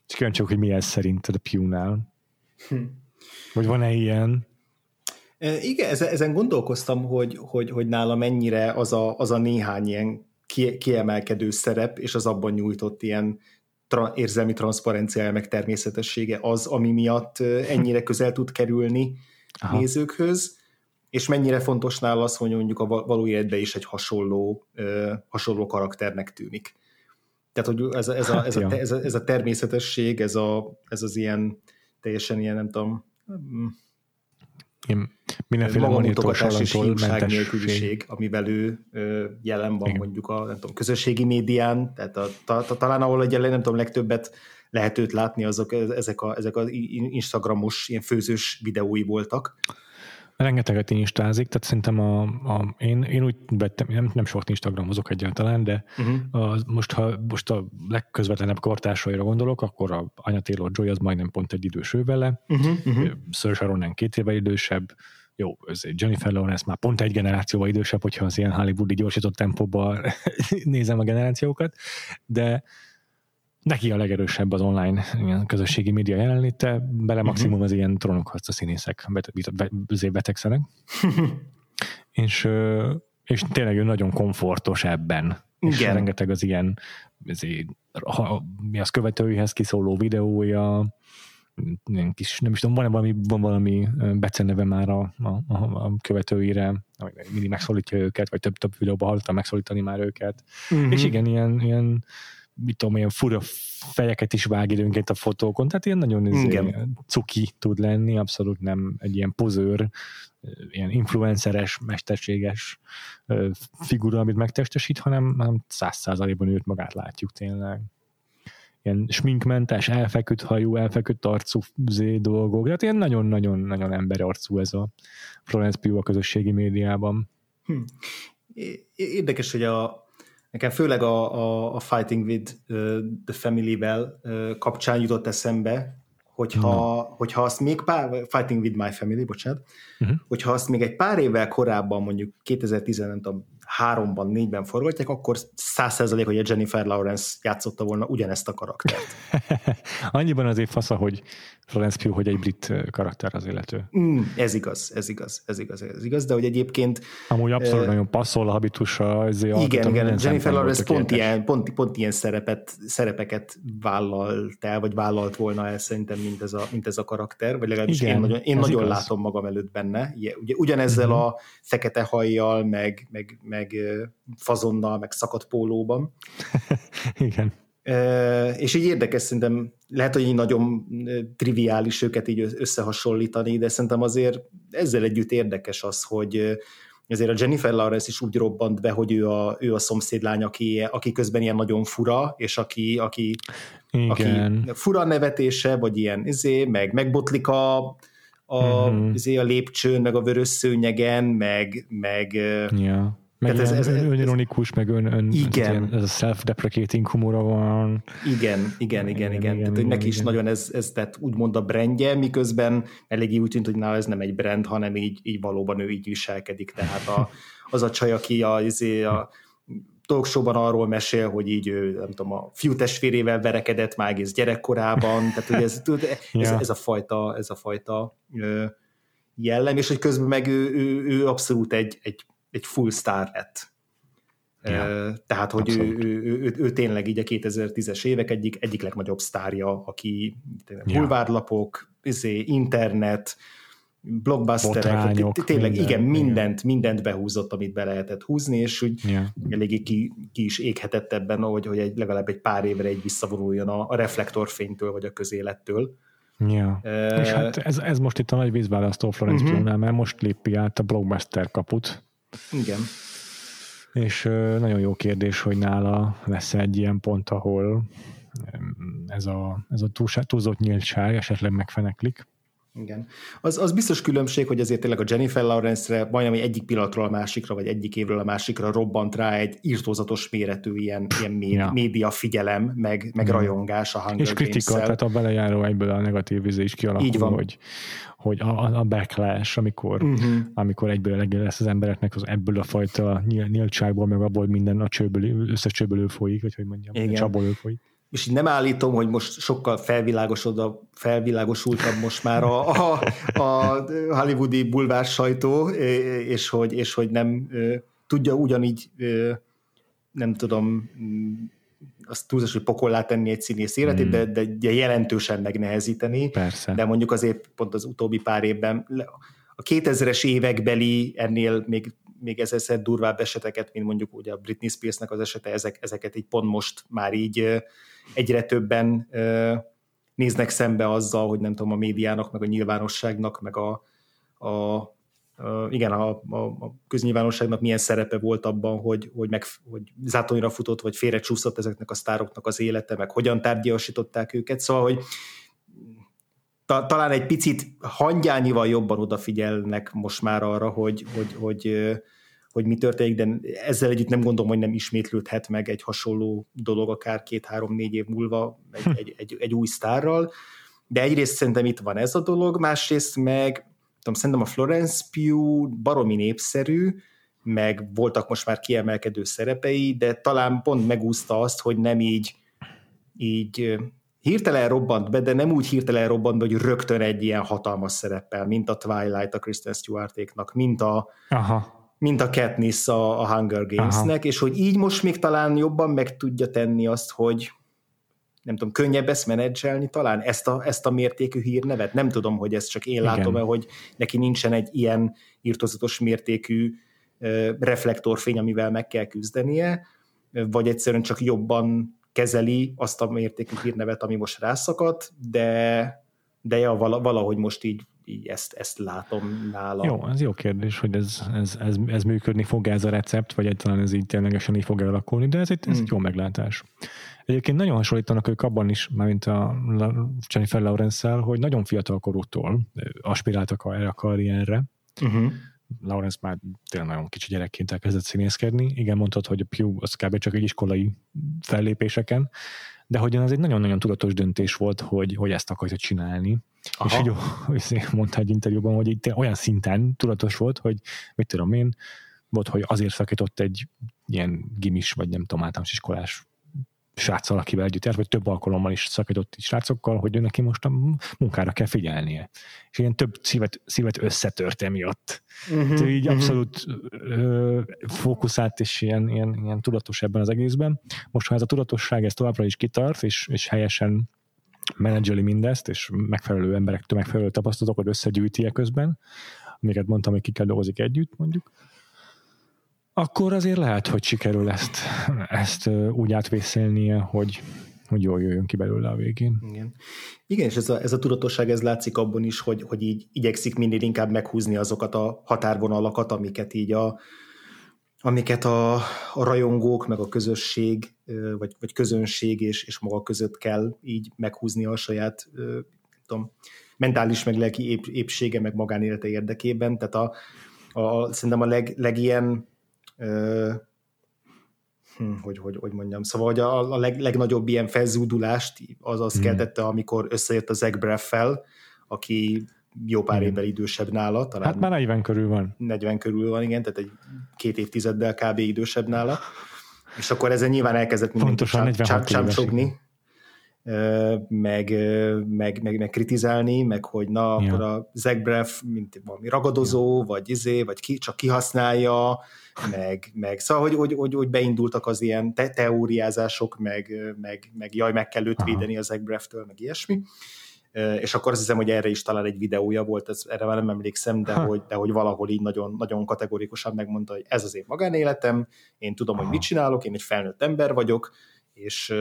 És kíváncsiak, hogy mi ez szerinted a Pew-nál. Hm. Vagy van-e ilyen? Igen, ezen gondolkoztam, hogy, hogy, hogy nála mennyire az a, az a néhány ilyen kiemelkedő szerep, és az abban nyújtott ilyen tra- érzelmi transzparenciája, meg természetessége az, ami miatt ennyire közel tud kerülni Aha. nézőkhöz, és mennyire fontos nála az, hogy mondjuk a való életben is egy hasonló, hasonló karakternek tűnik. Tehát, hogy ez a, ez a, hát ez a, ez a, ez a természetesség, ez, a, ez az ilyen teljesen ilyen, nem tudom, én mindenféle monitorságtól és nélküliség, amivel ő jelen van Igen. mondjuk a nem tudom, közösségi médián, tehát a, ta, ta, talán ahol egy nem tudom, legtöbbet lehet őt látni, azok, ezek, a, ezek az Instagramos ilyen főzős videói voltak rengeteget instázik, tehát szerintem a, a, én, én úgy vettem, nem, nem sokat instagramozok egyáltalán, de uh-huh. a, most, ha most a legközvetlenebb kortársaira gondolok, akkor a Anya Taylor-Joy az majdnem pont egy idős ő vele, uh-huh. uh-huh. Saoirse Ronan két éve idősebb, jó, ez Jennifer Lawrence már pont egy generációval idősebb, hogyha az ilyen hollywoodi gyorsított tempóban *laughs* nézem a generációkat, de neki a legerősebb az online közösségi média jelenléte, bele mhm. maximum uh-huh. az ilyen trónokharca színészek betegszenek. *laughs* és, és tényleg ő nagyon komfortos ebben. Igen. És rengeteg az ilyen ezért, ha, mi az követőihez kiszóló videója, ilyen kis, nem is tudom, van-e valami, van valami beceneve már a, a, a, a követőire, mindig megszólítja őket, vagy több-több videóban hallottam megszólítani már őket. Uh-huh. És igen, ilyen, ilyen mit tudom, ilyen fura fejeket is vág időnként a fotókon, tehát ilyen nagyon izé, cuki tud lenni, abszolút nem egy ilyen pozőr, ilyen influenceres, mesterséges figura, amit megtestesít, hanem száz százalékban őt magát látjuk tényleg. Ilyen sminkmentes, elfeküdt hajú, elfeküdt arcú zé dolgok, tehát ilyen nagyon-nagyon-nagyon emberarcú ez a Florence Pugh a közösségi médiában. Hm. Érdekes, hogy a, Nekem főleg a, a, a Fighting with the Family-vel kapcsán jutott eszembe, hogyha, uh-huh. hogyha azt még pár, Fighting with My Family, bocsánat, uh-huh. hogyha azt még egy pár évvel korábban, mondjuk 2013-ban, 4-ben forgatják, akkor száz százalék, hogy a Jennifer Lawrence játszotta volna ugyanezt a karaktert. *laughs* Annyiban azért fasza, hogy Florence Pugh, hogy egy brit karakter az illető. Mm, ez igaz, ez igaz, ez igaz, ez igaz, de hogy egyébként... Amúgy abszolút uh, nagyon passzol a habitusa. Igen, igen, Jennifer Lawrence pont ilyen, pont, pont ilyen szerepet, szerepeket vállalt el, vagy vállalt volna el szerintem, mint ez a, mint ez a karakter, vagy legalábbis igen, én nagyon, én nagyon látom magam előtt benne. Ugye, ugyanezzel uh-huh. a fekete hajjal, meg, meg, meg fazonnal, meg szakadt pólóban. *laughs* igen és így érdekes, szerintem lehet, hogy így nagyon triviális őket így összehasonlítani, de szerintem azért ezzel együtt érdekes az, hogy azért a Jennifer Lawrence is úgy robbant be, hogy ő a, ő a szomszédlány, aki, aki közben ilyen nagyon fura, és aki, aki, aki fura nevetése, vagy ilyen izé, meg megbotlik a, a, mm-hmm. izé, a lépcsőn, meg a vörös szőnyegen, meg, meg ja. Meg Tehát ez, ez, önironikus, meg ön, ön igen. ez a self-deprecating humora van. Igen, igen, igen, igen. igen, igen tehát neki is igen. nagyon ez, ez tehát úgymond a brandje, miközben eléggé úgy tűnt, hogy nála ez nem egy brand, hanem így, így valóban ő így viselkedik. Tehát a, az a csaj, aki a, izé, a, talkshowban arról mesél, hogy így ő, nem tudom, a fiú testvérével verekedett már egész gyerekkorában, tehát hogy ez, *laughs* ez, ez, a fajta, ez a fajta jellem, és hogy közben meg ő, ő, ő abszolút egy, egy egy full star lett. Ja, Tehát, hogy ő, ő, ő, ő, ő tényleg így a 2010-es évek egyik, egyik legnagyobb sztárja, aki ja. bulvárlapok, izé, internet, blockbusterek, tényleg minden, igen, mindent, igen. mindent behúzott, amit be lehetett húzni, és úgy yeah. eléggé ki, ki is éghetett ebben, hogy, hogy egy, legalább egy pár évre egy visszavonuljon a, a reflektorfénytől, vagy a közélettől. Ja. Uh, és hát ez, ez most itt a nagy vízválasztó Florence uh-huh. Pugh-nál, mert most lépi át a blockbuster kaput, igen. És nagyon jó kérdés, hogy nála lesz egy ilyen pont, ahol ez a, ez a túlzott nyíltság esetleg megfeneklik. Igen. Az, az biztos különbség, hogy azért tényleg a Jennifer Lawrence-re majdnem egyik pillanatról a másikra, vagy egyik évről a másikra robbant rá egy írtózatos méretű ilyen, ilyen médi, ja. média figyelem, meg, meg ja. rajongás a Hunger És kritika, tehát a belejáró egyből a negatív vizé is kialakul, Így van. hogy, hogy a, a backlash, amikor, uh-huh. amikor egyből lesz az embereknek az ebből a fajta nyíltságból, meg abból minden a csőből, összes csőből folyik, vagy hogy mondjam, Igen. csapból folyik. és így nem állítom, hogy most sokkal felvilágosultabb most már a, a, a hollywoodi bulvár sajtó, és hogy, és hogy nem tudja ugyanígy, nem tudom, azt túlzás, hogy pokollá tenni egy színész életét, mm. de, de, de jelentősen megnehezíteni. Persze. De mondjuk azért pont az utóbbi pár évben a 2000-es évekbeli ennél még, még ezerszer durvább eseteket, mint mondjuk ugye a Britney Spearsnek az esete, ezek, ezeket így pont most már így egyre többen néznek szembe azzal, hogy nem tudom, a médiának, meg a nyilvánosságnak, meg a, a igen, a, a, a köznyilvánosságnak milyen szerepe volt abban, hogy, hogy, meg, hogy zátonyra futott, vagy félrecsúszott ezeknek a sztároknak az élete, meg hogyan tárgyasították őket. Szóval, hogy ta, talán egy picit hangyányival jobban odafigyelnek most már arra, hogy, hogy, hogy, hogy mi történik, de ezzel együtt nem gondolom, hogy nem ismétlődhet meg egy hasonló dolog akár két-három-négy év múlva egy, hm. egy, egy, egy új sztárral. De egyrészt szerintem itt van ez a dolog, másrészt meg tudom, szerintem a Florence Pugh baromi népszerű, meg voltak most már kiemelkedő szerepei, de talán pont megúszta azt, hogy nem így, így hirtelen robbant be, de nem úgy hirtelen robbant be, hogy rögtön egy ilyen hatalmas szereppel, mint a Twilight a Kristen Stewartéknak, mint a, Aha. mint a Katniss a, a Hunger Gamesnek, Aha. és hogy így most még talán jobban meg tudja tenni azt, hogy nem tudom, könnyebb ezt menedzselni talán, ezt a, ezt a mértékű hírnevet? Nem tudom, hogy ezt csak én látom-e, hogy neki nincsen egy ilyen írtozatos mértékű reflektorfény, amivel meg kell küzdenie, vagy egyszerűen csak jobban kezeli azt a mértékű hírnevet, ami most rászakadt, de, de ja, valahogy most így, így ezt, ezt látom nála. Jó, ez jó kérdés, hogy ez, ez, ez, ez működni fog ez a recept, vagy egyáltalán ez így ténylegesen így fog alakulni, de ez egy, ez hmm. egy jó meglátás. Egyébként nagyon hasonlítanak ők abban is, mint a Jennifer lawrence hogy nagyon fiatal korútól aspiráltak erre a karrierre. Uh-huh. Lawrence már tényleg nagyon kicsi gyerekként elkezdett színészkedni. Igen, mondtad, hogy a Pew az kb. csak egy iskolai fellépéseken, de hogy az egy nagyon-nagyon tudatos döntés volt, hogy, hogy ezt akarja csinálni. Aha. És így mondta egy interjúban, hogy itt olyan szinten tudatos volt, hogy mit tudom én, volt, hogy azért szakított egy ilyen gimis, vagy nem tudom, általános iskolás sráccal, akivel együtt járt, vagy több alkalommal is szakított is srácokkal, hogy ő neki most a munkára kell figyelnie. És ilyen több szívet, szívet összetört emiatt. Uh-huh, így uh-huh. abszolút ö, fókuszált és ilyen, ilyen, ilyen tudatos ebben az egészben. Most, ha ez a tudatosság ez továbbra is kitart, és, és helyesen menedzseli mindezt, és megfelelő emberektől megfelelő tapasztalatokat összegyűjti közben, amiket mondtam, hogy ki kell dolgozik együtt, mondjuk, akkor azért lehet, hogy sikerül ezt, ezt úgy átvészelnie, hogy, hogy jól jöjjön ki belőle a végén. Igen, Igen és ez a, ez a tudatosság, ez látszik abban is, hogy, hogy így igyekszik minél inkább meghúzni azokat a határvonalakat, amiket így a, amiket a, a rajongók, meg a közösség, vagy, vagy közönség és, és maga között kell így meghúzni a saját tudom, mentális, meg lelki ép, épsége, meg magánélete érdekében. Tehát a, a, szerintem a leg, legilyen hogy, hogy, hogy mondjam, szóval hogy a, a leg, legnagyobb ilyen felzúdulást az az hmm. keltette, amikor összejött a Zach Braff-fel, aki jó pár évvel idősebb nála. Talán hát már 40 körül van. 40 körül van, igen, tehát egy két évtizeddel kb. idősebb nála. És akkor ezen nyilván elkezdett mindenki csámcsogni, meg, meg, meg, meg, kritizálni, meg hogy na, ja. akkor a Zach Braff, mint valami ragadozó, ja. vagy izé, vagy ki, csak kihasználja, meg, meg szóval, hogy, hogy, hogy, hogy beindultak az ilyen te- teóriázások, meg, meg, meg jaj, meg kell őt védeni az Braff-től, meg ilyesmi. És akkor azt hiszem, hogy erre is talán egy videója volt, ez, erre már nem emlékszem, de hogy, de hogy valahol így nagyon, nagyon kategorikusan megmondta, hogy ez az én magánéletem, én tudom, hogy mit csinálok, én egy felnőtt ember vagyok, és,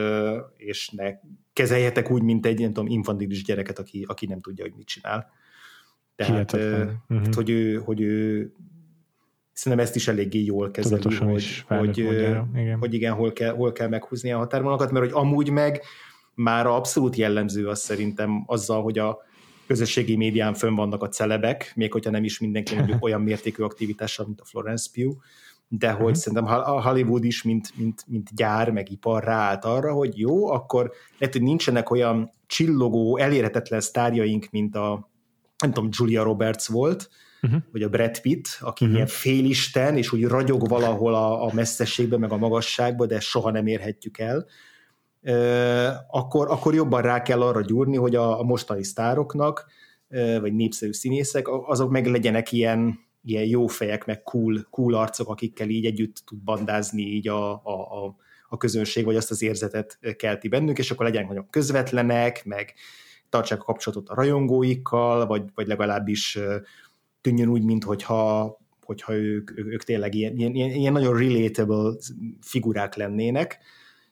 és ne kezeljetek úgy, mint egy, nem tudom, infantilis gyereket, aki, aki nem tudja, hogy mit csinál. Tehát, uh-huh. hogy, ő, hogy ő szerintem ezt is eléggé jól kezeli, Tudatosan hogy, is hogy, igen. hogy igen, hol kell, hol kell meghúzni a határvonalakat, mert hogy amúgy meg már abszolút jellemző az szerintem azzal, hogy a közösségi médián fönn vannak a celebek, még hogyha nem is mindenki mondjuk *laughs* olyan mértékű aktivitással, mint a Florence Pugh, de hogy uh-huh. szerintem a Hollywood is, mint, mint, mint gyár, meg ipar ráállt arra, hogy jó, akkor lehet, hogy nincsenek olyan csillogó, elérhetetlen sztárjaink, mint a nem tudom, Julia Roberts volt, uh-huh. vagy a Brad Pitt, aki uh-huh. ilyen félisten, és úgy ragyog valahol a, a messzességben, meg a magasságban, de soha nem érhetjük el. akkor, akkor jobban rá kell arra gyúrni, hogy a, a mostani sztároknak, vagy népszerű színészek, azok meg legyenek ilyen, ilyen jó fejek, meg cool, cool arcok, akikkel így együtt tud bandázni így a, a, a, a közönség, vagy azt az érzetet kelti bennük, és akkor legyenek nagyon közvetlenek, meg tartsák a kapcsolatot a rajongóikkal, vagy, vagy legalábbis tűnjön úgy, mintha hogyha ők, ők, ők tényleg ilyen, ilyen, ilyen nagyon relatable figurák lennének,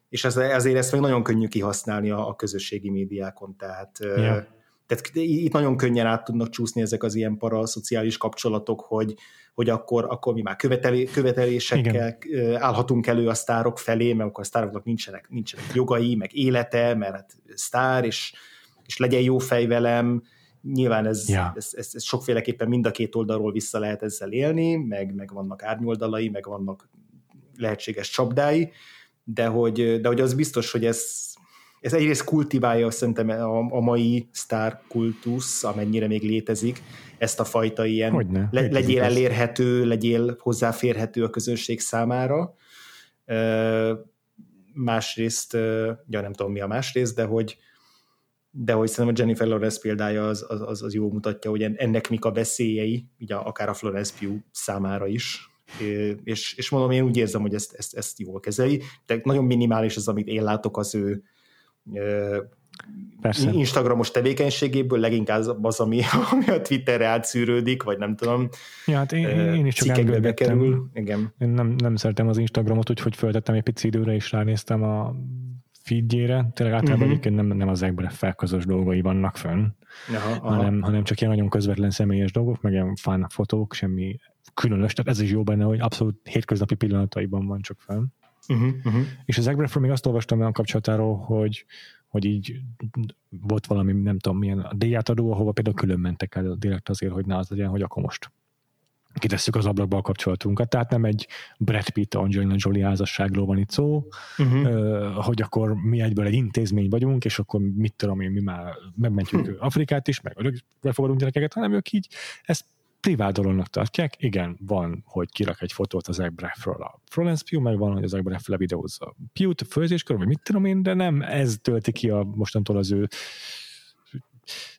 és ez, ezért ezt meg nagyon könnyű kihasználni a, a közösségi médiákon, tehát, yeah. tehát itt nagyon könnyen át tudnak csúszni ezek az ilyen paraszociális kapcsolatok, hogy, hogy akkor, akkor mi már követelé, követelésekkel Igen. állhatunk elő a sztárok felé, mert akkor a sztároknak nincsenek, nincsenek jogai, meg élete, mert hát sztár, és, és legyen jó fej velem, nyilván ez, yeah. ez, ez, ez sokféleképpen mind a két oldalról vissza lehet ezzel élni, meg, meg vannak árnyoldalai, meg vannak lehetséges csapdái, de hogy, de hogy az biztos, hogy ez, ez egyrészt kultiválja szerintem a, a mai sztár kultusz, amennyire még létezik, ezt a fajta ilyen Hogyne, le, legyél elérhető, legyél hozzáférhető a közönség számára. Másrészt, ja nem tudom mi a másrészt, de hogy, de hogy szerintem a Jennifer Lawrence példája az, az, az, az mutatja, hogy ennek mik a veszélyei, ugye akár a Florence Pugh számára is, és, és mondom, én úgy érzem, hogy ezt, ezt, ezt jól kezeli, de nagyon minimális az, amit én látok az ő Persze. Instagramos tevékenységéből, leginkább az, ami, *laughs* ami a Twitterre átszűrődik, vagy nem tudom. Ja, hát én, én is csak kerül. Igen. Én nem, nem szeretem az Instagramot, úgyhogy föltettem egy pici időre, és ránéztem a feedjére. Tényleg általában uh-huh. egyébként nem, nem az Egbreff közös dolgai vannak fönn, aha, aha. Hanem, hanem csak ilyen nagyon közvetlen személyes dolgok, meg ilyen fán fotók, semmi különös, tehát ez is jó benne, hogy abszolút hétköznapi pillanataiban van csak fenn. Uh-huh, uh-huh. És az Egbreftről még azt olvastam olyan kapcsolatáról, hogy, hogy így volt valami, nem tudom milyen a díjátadó, ahova például külön mentek el direkt azért, hogy ne az legyen, hogy akkor most kitesszük az ablakba a kapcsolatunkat. Tehát nem egy Brad Pitt, Angelina Jolie házasságról van itt szó, uh-huh. hogy akkor mi egyből egy intézmény vagyunk, és akkor mit tudom én, mi már megmentjük uh-huh. Afrikát is, meg befogadunk gyerekeket, hanem ők így ezt privát dolognak tartják. Igen, van, hogy kirak egy fotót az Egbreffről a Florence Pugh, meg van, hogy az Egbref levideózza Pugh-t főzéskor, vagy mit tudom én, de nem ez tölti ki a mostantól az ő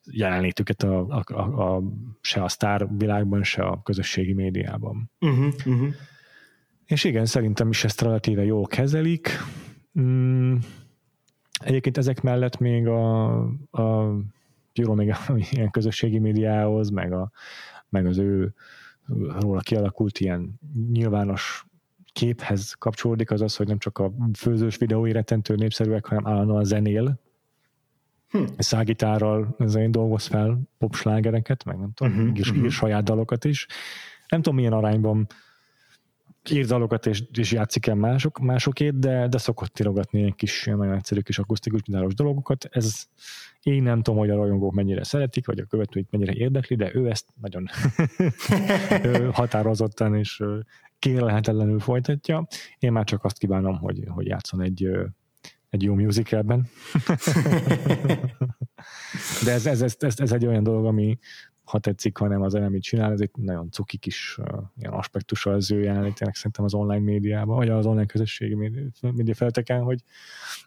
jelenlétüket a, a, a, a, se a sztár világban, se a közösségi médiában. Uh-huh, uh-huh. És igen, szerintem is ezt relatíve jól kezelik. Mm, egyébként ezek mellett még a, a jó, még a, *laughs* ilyen közösségi médiához, meg, a, meg az ő róla kialakult ilyen nyilvános képhez kapcsolódik, az az, hogy nem csak a főzős videói rettentő népszerűek, hanem állandóan zenél, Hm. Szágitárral én dolgoz fel popslágereket, meg nem tudom, uh-huh, és uh-huh. ír saját dalokat is. Nem tudom, milyen arányban ír dalokat és, és játszik el mások, másokét, de, de szokott írogatni egy kis nagyon egyszerű kis akusztikus gitáros dolgokat. Ez én nem tudom, hogy a rajongók mennyire szeretik, vagy a követőit mennyire érdekli, de ő ezt nagyon *laughs* határozottan és kérlehetetlenül folytatja. Én már csak azt kívánom, hogy, hogy játszon egy egy jó musicalben. *laughs* De ez, ez, ez, ez, ez, egy olyan dolog, ami ha tetszik, hanem az amit csinál, ez egy nagyon cuki kis uh, ilyen aspektusa az ő jelenlétének szerintem az online médiában, vagy az online közösségi média, média felteken, hogy,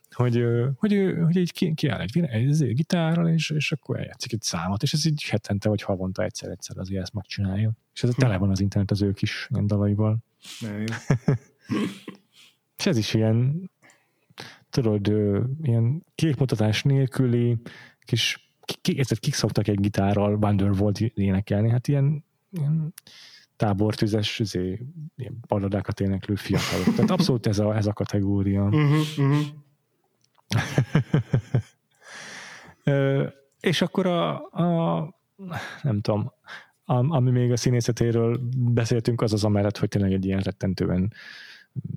hogy, hogy, hogy, hogy így kiáll egy, egy, egy gitárral, és, és akkor eljátszik egy számot, és ez így hetente vagy havonta egyszer-egyszer azért ezt megcsinálja. És ez a tele van az internet az ő kis ilyen dalaival. *laughs* és ez is ilyen tudod, ilyen képmutatás nélküli kis érted, kik szoktak egy gitárral Wonderwall énekelni, hát ilyen, ilyen tábortüzes izé, ilyen balladákat éneklő fiatalok. Tehát abszolút ez a, ez a kategória. *laughs* Uh-huh, uh-huh. és akkor a, a nem tudom, ami még a színészetéről beszéltünk, az az amellett, hogy tényleg egy ilyen rettentően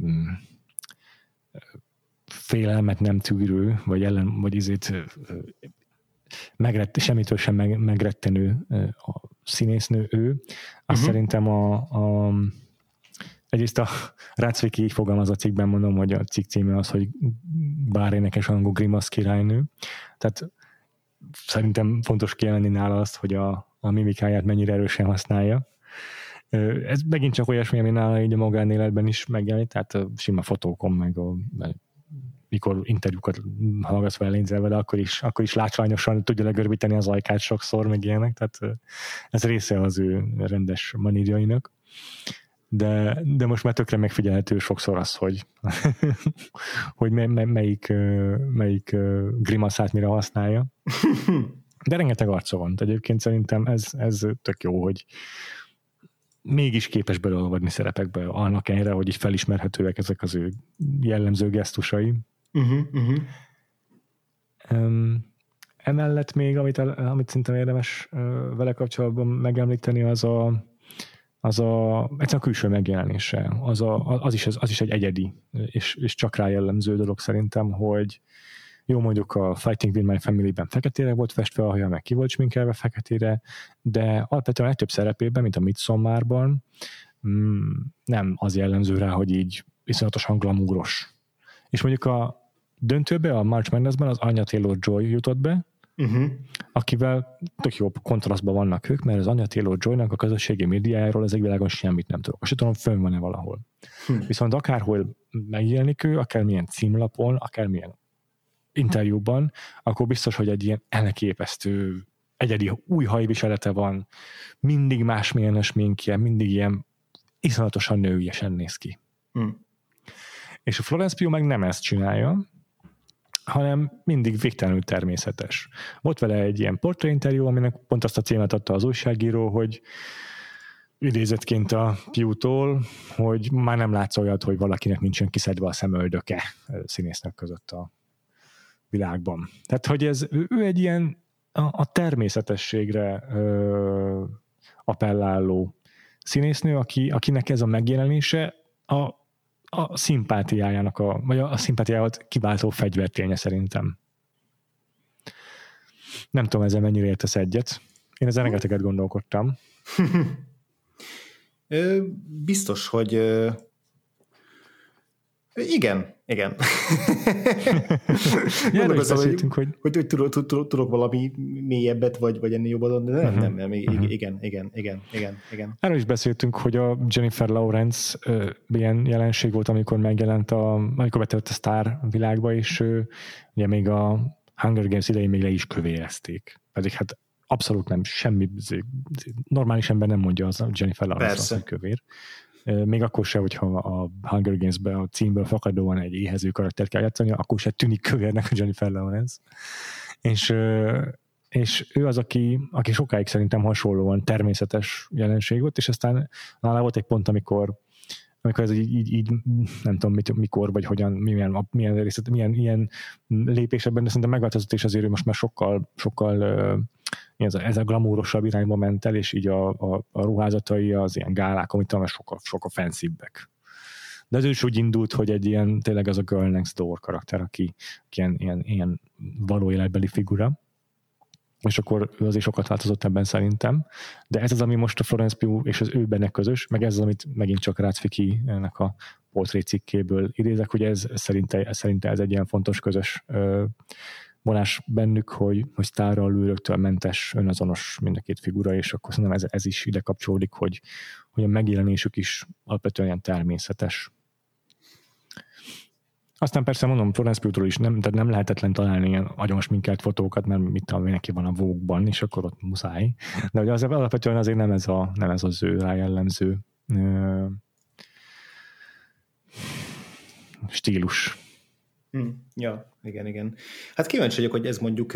mm, félelmet nem tűrő, vagy ellen, vagy izét megrett, semmitől sem meg, megrettenő a színésznő ő. Azt uh-huh. szerintem a, a egyrészt a Rácviki így fogalmaz a cikkben, mondom, hogy a cikk címe az, hogy bár énekes angol grimasz királynő. Tehát szerintem fontos kiemelni nála azt, hogy a, a mimikáját mennyire erősen használja. Ez megint csak olyasmi, ami nála így a magánéletben is megjelenik, tehát a sima fotókon, meg a mikor interjúkat hallgatsz vele vele, akkor is, akkor is látványosan tudja legörbíteni az ajkát sokszor, meg ilyenek, tehát ez része az ő rendes manírjainak. De, de most már tökre megfigyelhető sokszor az, hogy, *laughs* hogy melyik, melyik grimaszát mire használja. *laughs* De rengeteg arca van. Egyébként szerintem ez, ez tök jó, hogy, mégis képes beleolvadni szerepekbe, annak ellenére, hogy így felismerhetőek ezek az ő jellemző gesztusai. Uh-huh, uh-huh. Um, emellett még, amit, amit szerintem érdemes uh, vele kapcsolatban megemlíteni, az a, az a, egyszerűen a külső megjelenése. Az, a, az, is, az, az is egy egyedi, és, és csak rá jellemző dolog szerintem, hogy jó, mondjuk a Fighting with My Family-ben feketére volt festve a haja, meg ki volt sminkelve feketére, de alapvetően legtöbb szerepében, mint a Midsommarban, mm, nem az jellemző rá, hogy így iszonyatosan glamúros. És mondjuk a döntőbe, a March Madness-ben az Anya Taylor-Joy jutott be, uh-huh. akivel tök jó kontrasztban vannak ők, mert az Anya Taylor-Joy-nak a közösségi médiájáról az világon semmit nem tudok. Azt tudom, fönn van-e valahol. Hm. Viszont akárhol megjelenik ő, akármilyen címlapon, akármilyen interjúban, akkor biztos, hogy egy ilyen elképesztő egyedi új hajviselete van, mindig másmilyen sminkje, mindig ilyen iszonyatosan nőiesen néz ki. Hmm. És a Florence Pugh meg nem ezt csinálja, hanem mindig végtelenül természetes. Volt vele egy ilyen portréinterjú, aminek pont azt a címet adta az újságíró, hogy idézetként a Piutól, hogy már nem látsz olyat, hogy valakinek nincsen kiszedve a szemöldöke színésznek között a világban. Tehát, hogy ez, ő egy ilyen a, a természetességre ö, appelláló színésznő, aki, akinek ez a megjelenése a, a szimpátiájának, a, vagy a, szimpátiáját kiváltó fegyverténye szerintem. Nem tudom, ezzel mennyire értesz egyet. Én ezen rengeteget gondolkodtam. Biztos, hogy igen, igen. *laughs* Gondolkozom, hogy, hogy, hogy, hogy tudok, tudok, tudok valami mélyebbet, vagy, vagy ennél jobban, de nem, uh-huh. nem, nem, igen, uh-huh. igen, igen, igen, igen, igen. Erről is beszéltünk, hogy a Jennifer Lawrence uh, ilyen jelenség volt, amikor megjelent, a, amikor betelt a sztár világba, és uh, ugye még a Hunger Games idején még le is kövérezték. Pedig hát abszolút nem, semmi, normális ember nem mondja az a Jennifer Lawrence, hogy kövér még akkor se, hogyha a Hunger Games-be a címből fakadóan egy éhező karaktert kell játszani, akkor se tűnik kövérnek a Jennifer Lawrence. És, és ő az, aki, aki sokáig szerintem hasonlóan természetes jelenség volt, és aztán nála volt egy pont, amikor amikor ez így, így, így nem tudom mit, mikor, vagy hogyan, milyen, milyen, részlet, milyen ilyen lépésekben, de szerintem megváltozott, és azért ő most már sokkal, sokkal ez a, ez a glamúrosabb irányba ment el, és így a, a, a ruházatai az ilyen gálák, amit talán sokkal, sokkal fancybbek. De ez is úgy indult, hogy egy ilyen, tényleg az a Girl Next Door karakter, aki, aki ilyen, ilyen, ilyen való életbeli figura, és akkor ő azért sokat változott ebben szerintem, de ez az, ami most a Florence Pugh és az ő benne közös, meg ez az, amit megint csak Rácfiki ennek a portré cikkéből idézek, hogy ez szerinte, szerinte ez egy ilyen fontos közös ö, vonás bennük, hogy, hogy sztárral lőröktől mentes, önazonos mind a két figura, és akkor szerintem ez, ez is ide kapcsolódik, hogy, hogy a megjelenésük is alapvetően ilyen természetes. Aztán persze mondom, Florence Pugh-tól is nem, tehát nem lehetetlen találni ilyen agyons minkelt fotókat, mert mit tudom, neki van a vókban, és akkor ott muszáj. De hogy az alapvetően azért nem ez, a, nem ez az ő rájellemző stílus. Hmm. Ja, igen, igen. Hát kíváncsi vagyok, hogy ez mondjuk,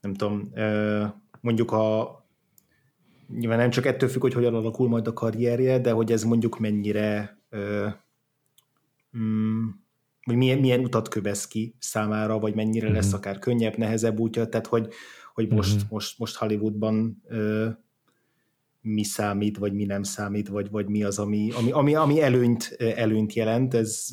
nem tudom, mondjuk a nyilván nem csak ettől függ, hogy hogyan alakul majd a karrierje, de hogy ez mondjuk mennyire mm, hogy milyen, milyen utat kövesz ki számára, vagy mennyire lesz mhm. akár könnyebb, nehezebb útja, tehát hogy, hogy most, mm-hmm. most, most Hollywoodban ö, mi számít, vagy mi nem számít, vagy, vagy mi az, ami, ami, ami, ami előnyt, előnyt jelent. Ez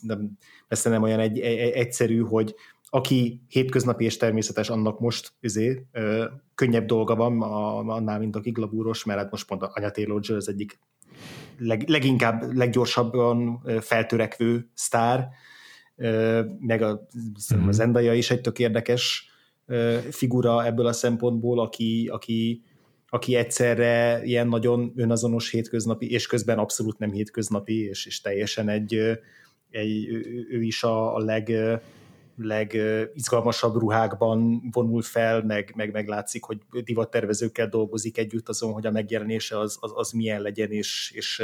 nem, persze nem olyan egy, egy, egyszerű, hogy aki hétköznapi és természetes, annak most üzé, ö, könnyebb dolga van annál, mint aki glabúros, mert hát most pont a Anya Taylor az egyik leg, leginkább, leggyorsabban feltörekvő sztár, meg a, mm-hmm. a Zendaya is egy tök érdekes figura ebből a szempontból, aki, aki aki egyszerre ilyen nagyon önazonos hétköznapi, és közben abszolút nem hétköznapi, és, és teljesen egy, egy, ő, is a, a leg legizgalmasabb ruhákban vonul fel, meg, meg meglátszik, hogy divattervezőkkel dolgozik együtt azon, hogy a megjelenése az, az, az milyen legyen, és, és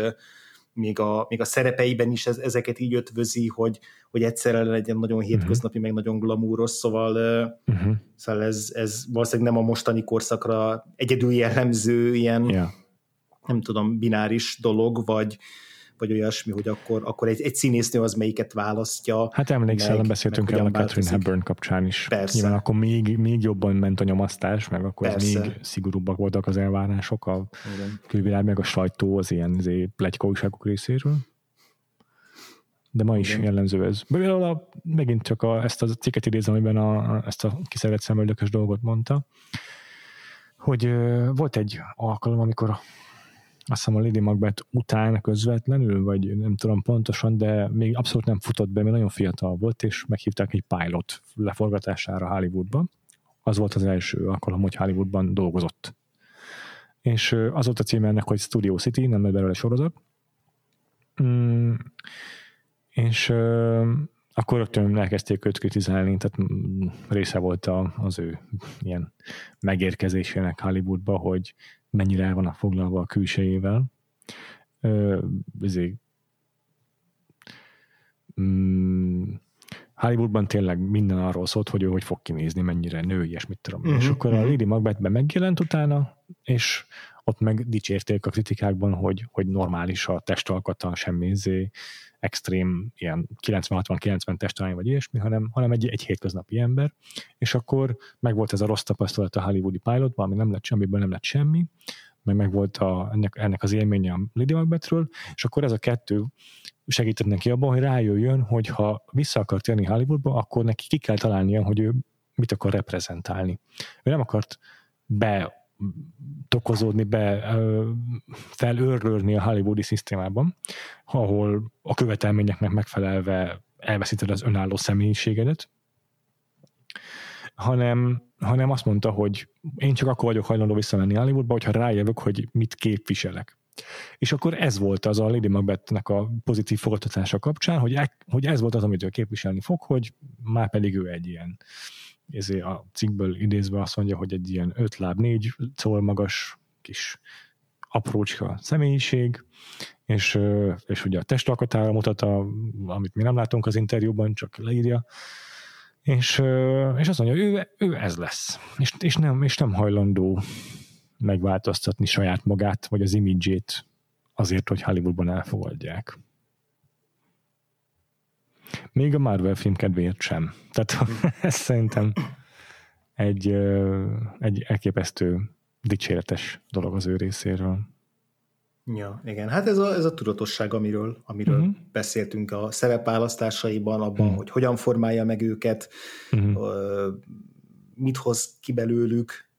még a, még a szerepeiben is ez, ezeket így ötvözi, hogy, hogy egyszerre legyen nagyon mhm. hétköznapi, uh-huh. meg nagyon glamúros, szóval, uh-huh. szóval ez, ez valószínűleg nem a mostani korszakra egyedül jellemző ilyen, yeah. nem tudom, bináris dolog, vagy, vagy olyasmi, hogy akkor, akkor egy, egy színésznő az melyiket választja. Hát emlékszel, meg, beszéltünk el a Catherine Hepburn kapcsán is. Persze. Nyilván akkor még, még jobban ment a nyomasztás, meg akkor Persze. még szigorúbbak voltak az elvárások, a Igen. külvilág, meg a sajtó az ilyen izé, plegykóságok részéről. De ma is Igen. jellemző ez. Például a, megint csak a, ezt a cikket idézem, amiben a, a, ezt a kiszerelt szemöldökös dolgot mondta, hogy ö, volt egy alkalom, amikor azt hiszem a Lady Macbeth után közvetlenül, vagy nem tudom pontosan, de még abszolút nem futott be, mert nagyon fiatal volt, és meghívták egy pilot leforgatására Hollywoodban. Az volt az első alkalom, hogy Hollywoodban dolgozott. És az volt a címe ennek, hogy Studio City, nem lett belőle sorozat. Mm, és akkor rögtön elkezdték őt kritizálni, tehát mm, része volt az ő ilyen megérkezésének Hollywoodba, hogy mennyire el van foglalva a külsejével. Ezért, mm, Hollywoodban tényleg minden arról szólt, hogy ő hogy fog kinézni, mennyire női, és mit tudom. Uh-huh, és akkor a Lady Macbethben megjelent utána, és ott meg dicsérték a kritikákban, hogy, hogy normális a testalkata, semmi zé, extrém, ilyen 90-60-90 testalány vagy ilyesmi, hanem, hanem egy, egy hétköznapi ember, és akkor meg volt ez a rossz tapasztalat a hollywoodi pilotban, ami nem lett semmiből, nem lett semmi, meg meg volt a, ennek, ennek az élménye a Lady Macbethről, és akkor ez a kettő segített neki abban, hogy rájöjjön, hogy ha vissza akar térni Hollywoodba, akkor neki ki kell találnia, hogy ő mit akar reprezentálni. Ő nem akart be tokozódni be, felőrlőrni a hollywoodi szisztémában, ahol a követelményeknek megfelelve elveszíted az önálló személyiségedet, hanem, hanem azt mondta, hogy én csak akkor vagyok hajlandó visszamenni Hollywoodba, hogyha rájövök, hogy mit képviselek. És akkor ez volt az a Lady Macbethnek a pozitív fogadtatása kapcsán, hogy, e, hogy ez volt az, amit ő képviselni fog, hogy már pedig ő egy ilyen ezért a cikkből idézve azt mondja, hogy egy ilyen öt láb, négy szól magas kis aprócska személyiség, és, és ugye a testalkatára mutat, a, amit mi nem látunk az interjúban, csak leírja, és, és azt mondja, hogy ő, ő ez lesz, és, és, nem, és nem hajlandó megváltoztatni saját magát, vagy az imidzsét azért, hogy Hollywoodban elfogadják. Még a Marvel film kedvéért sem. Tehát *laughs* ez szerintem egy, egy elképesztő dicséretes dolog az ő részéről. Ja, igen. Hát ez a, ez a tudatosság, amiről, amiről uh-huh. beszéltünk a szerepválasztásaiban, abban, uh-huh. hogy hogyan formálja meg őket, uh-huh. mit hoz ki belőlük,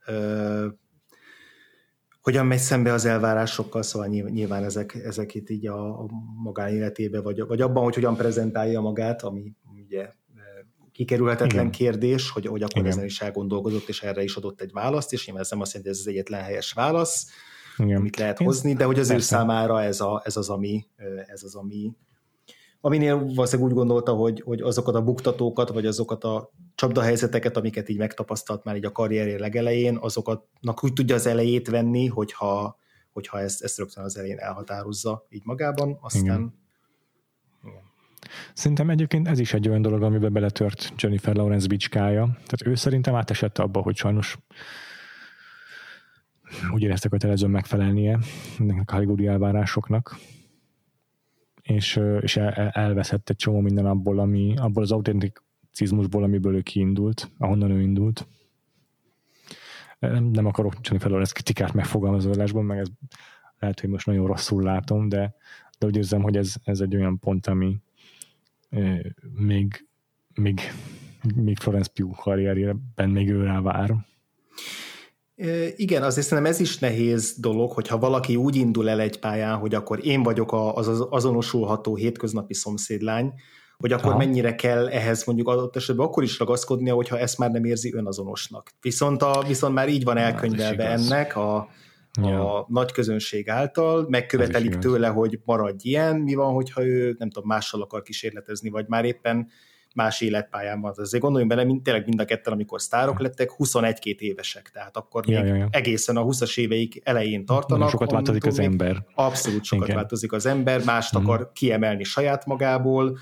hogyan megy szembe az elvárásokkal, szóval nyilván ezek, ezek itt így a, a magánéletébe, vagy, vagy abban, hogy hogyan prezentálja magát, ami ugye e, kikerülhetetlen Igen. kérdés, hogy, hogy akkor Igen. ezen is elgondolkozott, és erre is adott egy választ, és nyilván ez nem azt jelenti, hogy ez az egyetlen helyes válasz, Igen. amit lehet hozni, de hogy az Persze. ő számára ez, a, ez az, ami, e, ez az, ami aminél valószínűleg úgy gondolta, hogy, hogy azokat a buktatókat, vagy azokat a csapdahelyzeteket, amiket így megtapasztalt már így a karrierje legelején, azokatnak úgy tudja az elejét venni, hogyha, hogyha ezt, ezt rögtön az elején elhatározza így magában, aztán Igen. Szerintem egyébként ez is egy olyan dolog, amiben beletört Jennifer Lawrence bicskája. Tehát ő szerintem átesett abba, hogy sajnos úgy érezte kötelezően megfelelnie ennek a hollywoodi elvárásoknak, és, és elveszett egy csomó minden abból, ami, abból az autenticizmusból, amiből ő kiindult, ahonnan ő indult. Nem, akarok fel ezt kritikát megfogalmazolásban, meg ez lehet, hogy most nagyon rosszul látom, de, de úgy érzem, hogy ez, ez egy olyan pont, ami még, még, még Florence Pugh karrierjében még ő rá vár. Igen, azért szerintem ez is nehéz dolog, hogyha valaki úgy indul el egy pályán, hogy akkor én vagyok az azonosulható hétköznapi szomszédlány, hogy akkor Aha. mennyire kell ehhez mondjuk adott esetben akkor is ragaszkodnia, hogyha ezt már nem érzi önazonosnak. Viszont, a, viszont már így van elkönyvelve ennek a, ja. a nagy közönség által, megkövetelik tőle, hogy maradj ilyen, mi van, hogyha ő nem tudom, mással akar kísérletezni, vagy már éppen más életpályán van. Azért gondoljunk bele, mind, tényleg mind a ketten, amikor sztárok lettek, 21-2 évesek, tehát akkor ja, még ja, ja. egészen a 20-as éveik elején tartanak. Sokat változik az ember. Abszolút sokat Igen. változik az ember, mást uh-huh. akar kiemelni saját magából,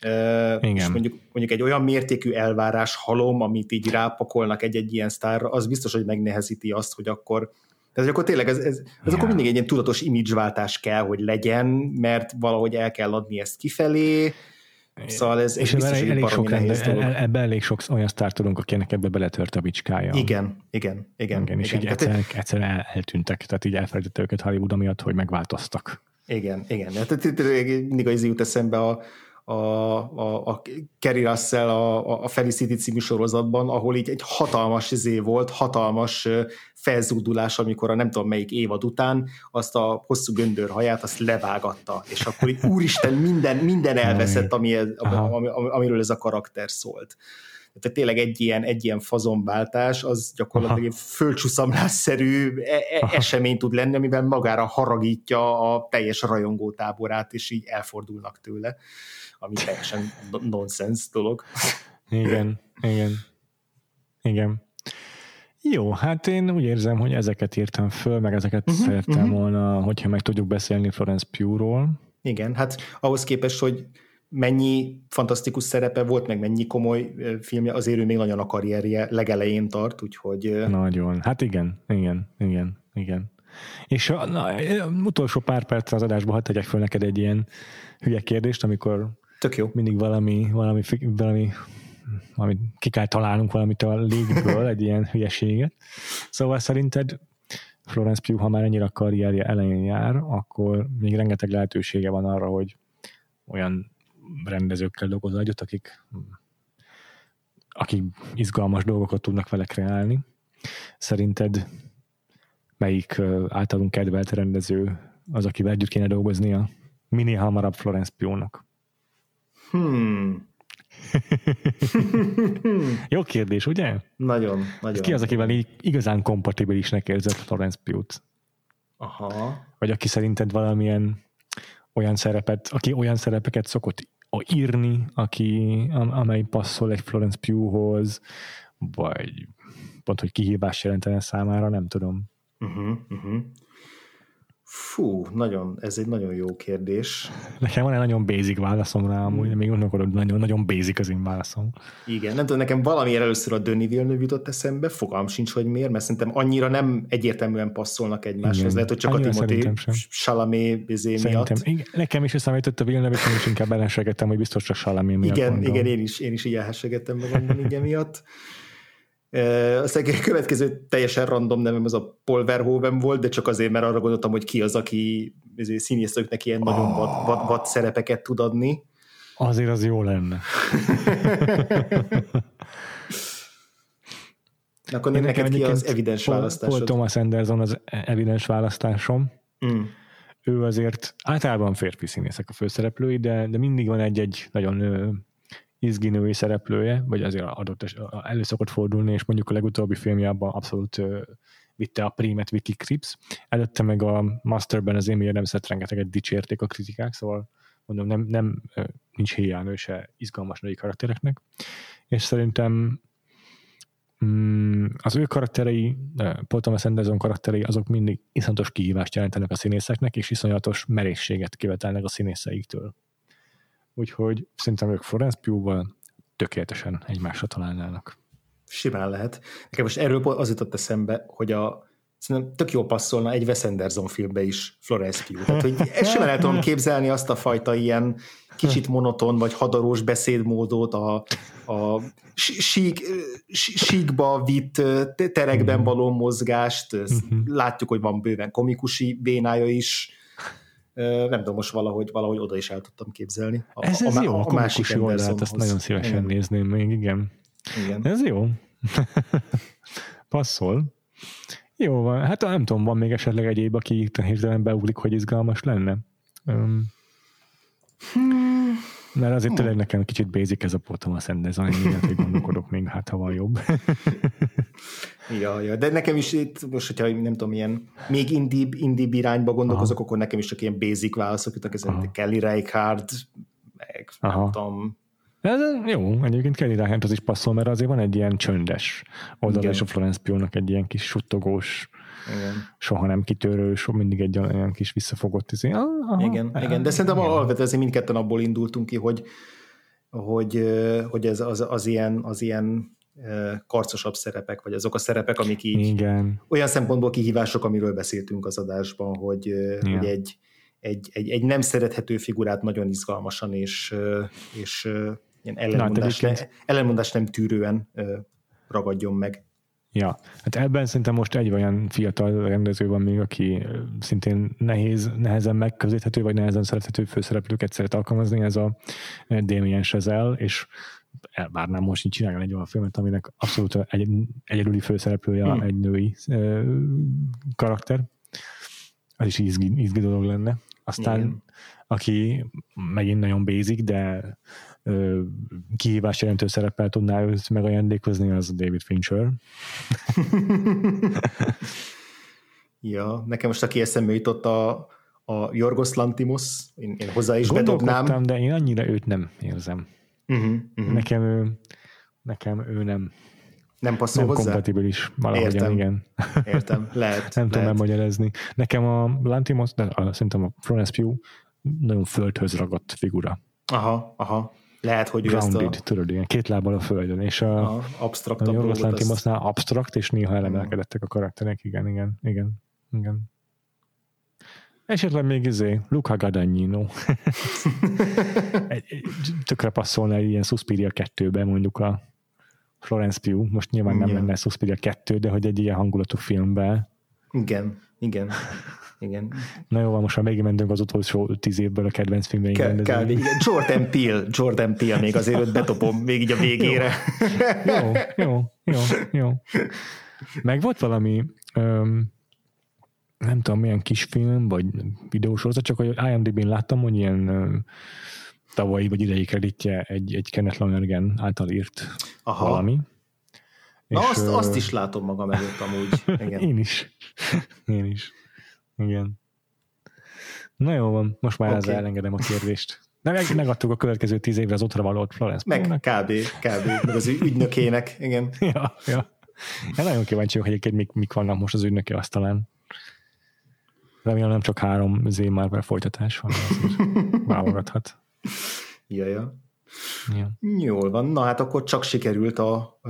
igen. és mondjuk, mondjuk egy olyan mértékű elvárás halom, amit így rápakolnak egy-egy ilyen sztárra, az biztos, hogy megnehezíti azt, hogy akkor tehát akkor tényleg ez, ez, ez yeah. akkor mindig egy ilyen tudatos imidzsváltás kell, hogy legyen, mert valahogy el kell adni ezt kifelé, Szóval ez, és biztos, elég, elég sok nehéz dolog. Ebben elég sok olyan sztárt tudunk, akinek ebbe beletört a bicskája. Igen, igen, igen. igen és igen. így egyszer, egyszer el, eltűntek, tehát így elfelejtette őket Hollywood amiatt, hogy megváltoztak. Igen, igen. Tehát mindig az jut eszembe a, a, a, a Kerry Russell a, a Felicity című sorozatban, ahol így egy hatalmas izé volt, hatalmas felzúdulás, amikor a nem tudom melyik évad után azt a hosszú göndör haját azt levágatta, és akkor így úristen minden, minden elveszett, ami, ami, amiről ez a karakter szólt. Tehát tényleg egy ilyen, egy ilyen fazonváltás, az gyakorlatilag egy földcsúszamlásszerű e- e- esemény tud lenni, amiben magára haragítja a teljes rajongótáborát, és így elfordulnak tőle ami teljesen nonsens dolog. Igen, igen, igen. Jó, hát én úgy érzem, hogy ezeket írtam föl, meg ezeket uh-huh, szerettem uh-huh. volna, hogyha meg tudjuk beszélni Florence Pugh-ról. Igen, hát ahhoz képest, hogy mennyi fantasztikus szerepe volt, meg mennyi komoly filmje, azért ő még nagyon a karrierje legelején tart, úgyhogy... Nagyon, hát igen, igen, igen, igen. És na, utolsó pár perc az adásban hadd tegyek föl neked egy ilyen hülye kérdést, amikor Tök jó. Mindig valami, valami, valami valami, ki kell találnunk valamit a légből, egy ilyen hülyeséget. Szóval szerinted Florence Pugh, ha már ennyire a karrierje elején jár, akkor még rengeteg lehetősége van arra, hogy olyan rendezőkkel dolgozza együtt, akik, akik izgalmas dolgokat tudnak vele kreálni. Szerinted melyik általunk kedvelt rendező az, akivel együtt kéne dolgoznia minél hamarabb Florence Pugh-nak? Hmm. *laughs* Jó kérdés, ugye? Nagyon, nagyon. Ki az, akivel így igazán kompatibilisnek érzed Florence Pugh-t? Aha. Vagy aki szerinted valamilyen olyan szerepet, aki olyan szerepeket szokott írni, aki, amely passzol egy Florence Pugh-hoz, vagy pont, hogy kihívás jelentene számára, nem tudom. Uh-huh, uh-huh. Fú, nagyon, ez egy nagyon jó kérdés. Nekem van egy nagyon basic válaszom rá, amúgy, hmm. még gondolkodok, nagyon, nagyon basic az én válaszom. Igen, nem tudom, nekem valamiért először a Döni Villeneuve jutott eszembe, fogalm sincs, hogy miért, mert szerintem annyira nem egyértelműen passzolnak egymáshoz. Lehet, hogy csak Annyira a Timothy Salamé bizé miatt. Igen, nekem is eszembe jutott a Villeneuve, és inkább ellenségettem, hogy biztos csak Salamé miatt Igen, mondom. igen, én is, én is így elhessegettem magamban igen miatt. Aztán a következő teljesen random nevem az a Paul Verhoeven volt, de csak azért, mert arra gondoltam, hogy ki az, aki színészőknek ilyen nagyon oh. vad, vad, vad szerepeket tud adni. Azért az jó lenne. *laughs* Akkor Én neked ki az evidens választásod? Paul Thomas Anderson az evidens választásom. Mm. Ő azért általában férfi színészek a főszereplői, de, de mindig van egy-egy nagyon izgi női szereplője, vagy azért adott elő szokott fordulni, és mondjuk a legutóbbi filmjában abszolút vitte a prímet Vicky Krips. Előtte meg a Masterben az Amy adams rengeteget dicsérték a kritikák, szóval mondom, nem, nem nincs hiánő se izgalmas női karaktereknek. És szerintem mm, az ő karakterei, Paul Thomas Anderson karakterei, azok mindig iszonyatos kihívást jelentenek a színészeknek, és iszonyatos merészséget kivetelnek a színészeiktől úgyhogy szerintem ők Florence Pugh-val tökéletesen egymásra találnának. Simán lehet. Nekem most erről az jutott eszembe, hogy a szerintem tök jó passzolna egy Wes Anderson filmbe is Florence Pugh. Tehát, hogy simán el tudom képzelni azt a fajta ilyen kicsit monoton vagy hadarós beszédmódot, a, a sík, síkba vitt terekben való mozgást, mhm. látjuk, hogy van bőven komikusi bénája is, nem tudom, most valahogy, valahogy oda is el tudtam képzelni. A, ez, ez a, jó, a, a másik oldalt, ezt nagyon szívesen igen. nézném még, igen. igen. Ez jó. *laughs* Passzol. Jó van, hát nem tudom, van még esetleg egyéb, aki hirtelen beuglik, hogy izgalmas lenne. Um, hmm. Mert azért tényleg nekem kicsit basic ez a Paul Thomas Anderson, hogy gondolkodok még, hát ha van jobb. *laughs* Ja, ja, de nekem is itt, most, hogyha nem tudom, ilyen még indibb, indibb irányba gondolkozok, Aha. akkor nekem is csak ilyen basic válaszok jutak, ez Kelly Reichardt, meg Aha. nem tudom, ez jó, egyébként Kelly Reichardt az is passzol, mert azért van egy ilyen csöndes oldal, és a Florence Pugh-nak egy ilyen kis suttogós, igen. soha nem kitörő, soha mindig egy olyan kis visszafogott izé. Aha, igen, aha, igen, de szerintem alapvetően azért mindketten abból indultunk ki, hogy, hogy, hogy ez az, az, ilyen, az ilyen karcosabb szerepek, vagy azok a szerepek, amik így Igen. olyan szempontból kihívások, amiről beszéltünk az adásban, hogy, Igen. hogy egy, egy, egy, egy nem szerethető figurát nagyon izgalmasan és, és ilyen ellenmondás, ne, ellenmondás nem tűrően ragadjon meg. Ja, hát ebben szerintem most egy olyan fiatal rendező van még, aki szintén nehéz, nehezen megközelíthető, vagy nehezen szerethető főszereplőket szeret alkalmazni, ez a Damien Chazelle, és elvárnám most, hogy csináljon egy olyan filmet, aminek abszolút egy, egyedüli főszereplője hmm. egy női ö, karakter. Az is izgi, izgi dolog lenne. Aztán, Igen. aki megint nagyon basic, de kihívás jelentő szerepel tudná őt megajándékozni, az David Fincher. *laughs* ja, nekem most aki eszembe jutott a, a Jorgos Lantimos, én, én hozzá is bedobnám. de én annyira őt nem érzem. Uh-huh, uh-huh. Nekem ő, nekem ő nem nem passzol nem hozzá? kompatibilis valahogyan, Értem. igen. Értem, lehet. *laughs* nem lehet. tudom megmagyarázni. Nekem a Lantimos, de a, szerintem a Florence Pugh nagyon földhöz ragadt figura. Aha, aha. Lehet, hogy Grounded, ő ezt a... tudod, ilyen két lábbal a földön, és a, aha, absztraktabb a Jorgos Lantimosnál azt... absztrakt, és néha elemelkedettek a karakterek, igen, igen, igen, igen. Esetleg még izé, Luca Guadagnino. *laughs* tökre passzolna egy ilyen Suspiria 2-be mondjuk a Florence Pugh, most nyilván nem lenne Suspiria 2, de hogy egy ilyen hangulatú filmben. Igen, igen. Igen. Na jó, most már mentünk az utolsó tíz évből a kedvenc filmjeinkben. Kb. Igen. Jordan Peele, Jordan Peele még azért ott betopom még így a végére. jó, jó, jó, jó. Meg volt valami um, nem tudom, milyen kisfilm, vagy videósorozat, csak hogy IMDb-n láttam, hogy ilyen uh, tavalyi vagy idei kreditje egy, egy Kenneth Lonergan által írt Aha. valami. Na és, azt, uh, azt is látom magam előtt amúgy. Igen. Én is. Én is. Igen. Na jó van, most már okay. ezzel elengedem a kérdést. De meg, megadtuk a következő tíz évre az otra valót Florence Meg kb, kb, meg az ügynökének, igen. *laughs* ja, ja. Én nagyon kíváncsi vagyok, hogy egyébként mik, mik vannak most az ügynöke asztalán. Remélem nem csak három Z Marvel folytatás van, *laughs* válogathat. Ja, ja. Ja. Jól van, na hát akkor csak sikerült a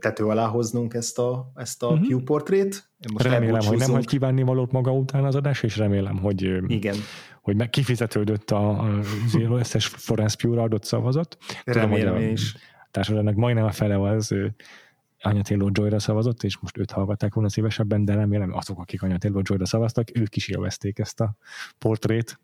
tető alá hoznunk ezt a, ezt a uh-huh. Mhm. portrét. Most remélem, hogy nem hagy kívánni valót maga után az adás, és remélem, hogy, Igen. hogy meg kifizetődött a, az összes Florence Pure adott szavazat. Remélem Tudom, is. Társadalomnak majdnem a fele az Anya Taylor Joy-ra szavazott, és most őt hallgatták volna szívesebben, de remélem azok, akik Anya Taylor Joy-ra szavaztak, ők is élvezték ezt a portrét.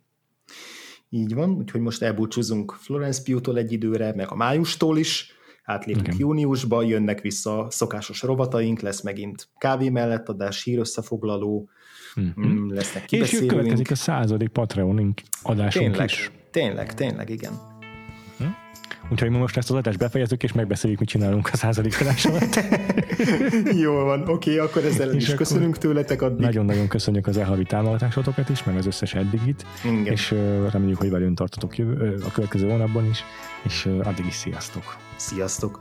Így van, úgyhogy most elbúcsúzunk Florence Pugh-tól egy időre, meg a májustól is, átlépünk Igen. júniusba, jönnek vissza szokásos robataink, lesz megint kávé mellett adás, hír összefoglaló, mm-hmm. lesznek kibeszélőink. És következik a századik Patreonink adásunk tényleg, is. Tényleg, tényleg, igen. Úgyhogy mi most ezt az adást befejezzük, és megbeszéljük, mit csinálunk a századik adás alatt. *laughs* Jól van, oké, okay, akkor ezzel és is köszönünk tőletek addig. Nagyon-nagyon köszönjük az elhavi támogatásotokat is, meg az összes eddigit, Igen. és uh, reméljük, hogy velünk tartotok jövő, uh, a következő hónapban is, és uh, addig is sziasztok! Sziasztok!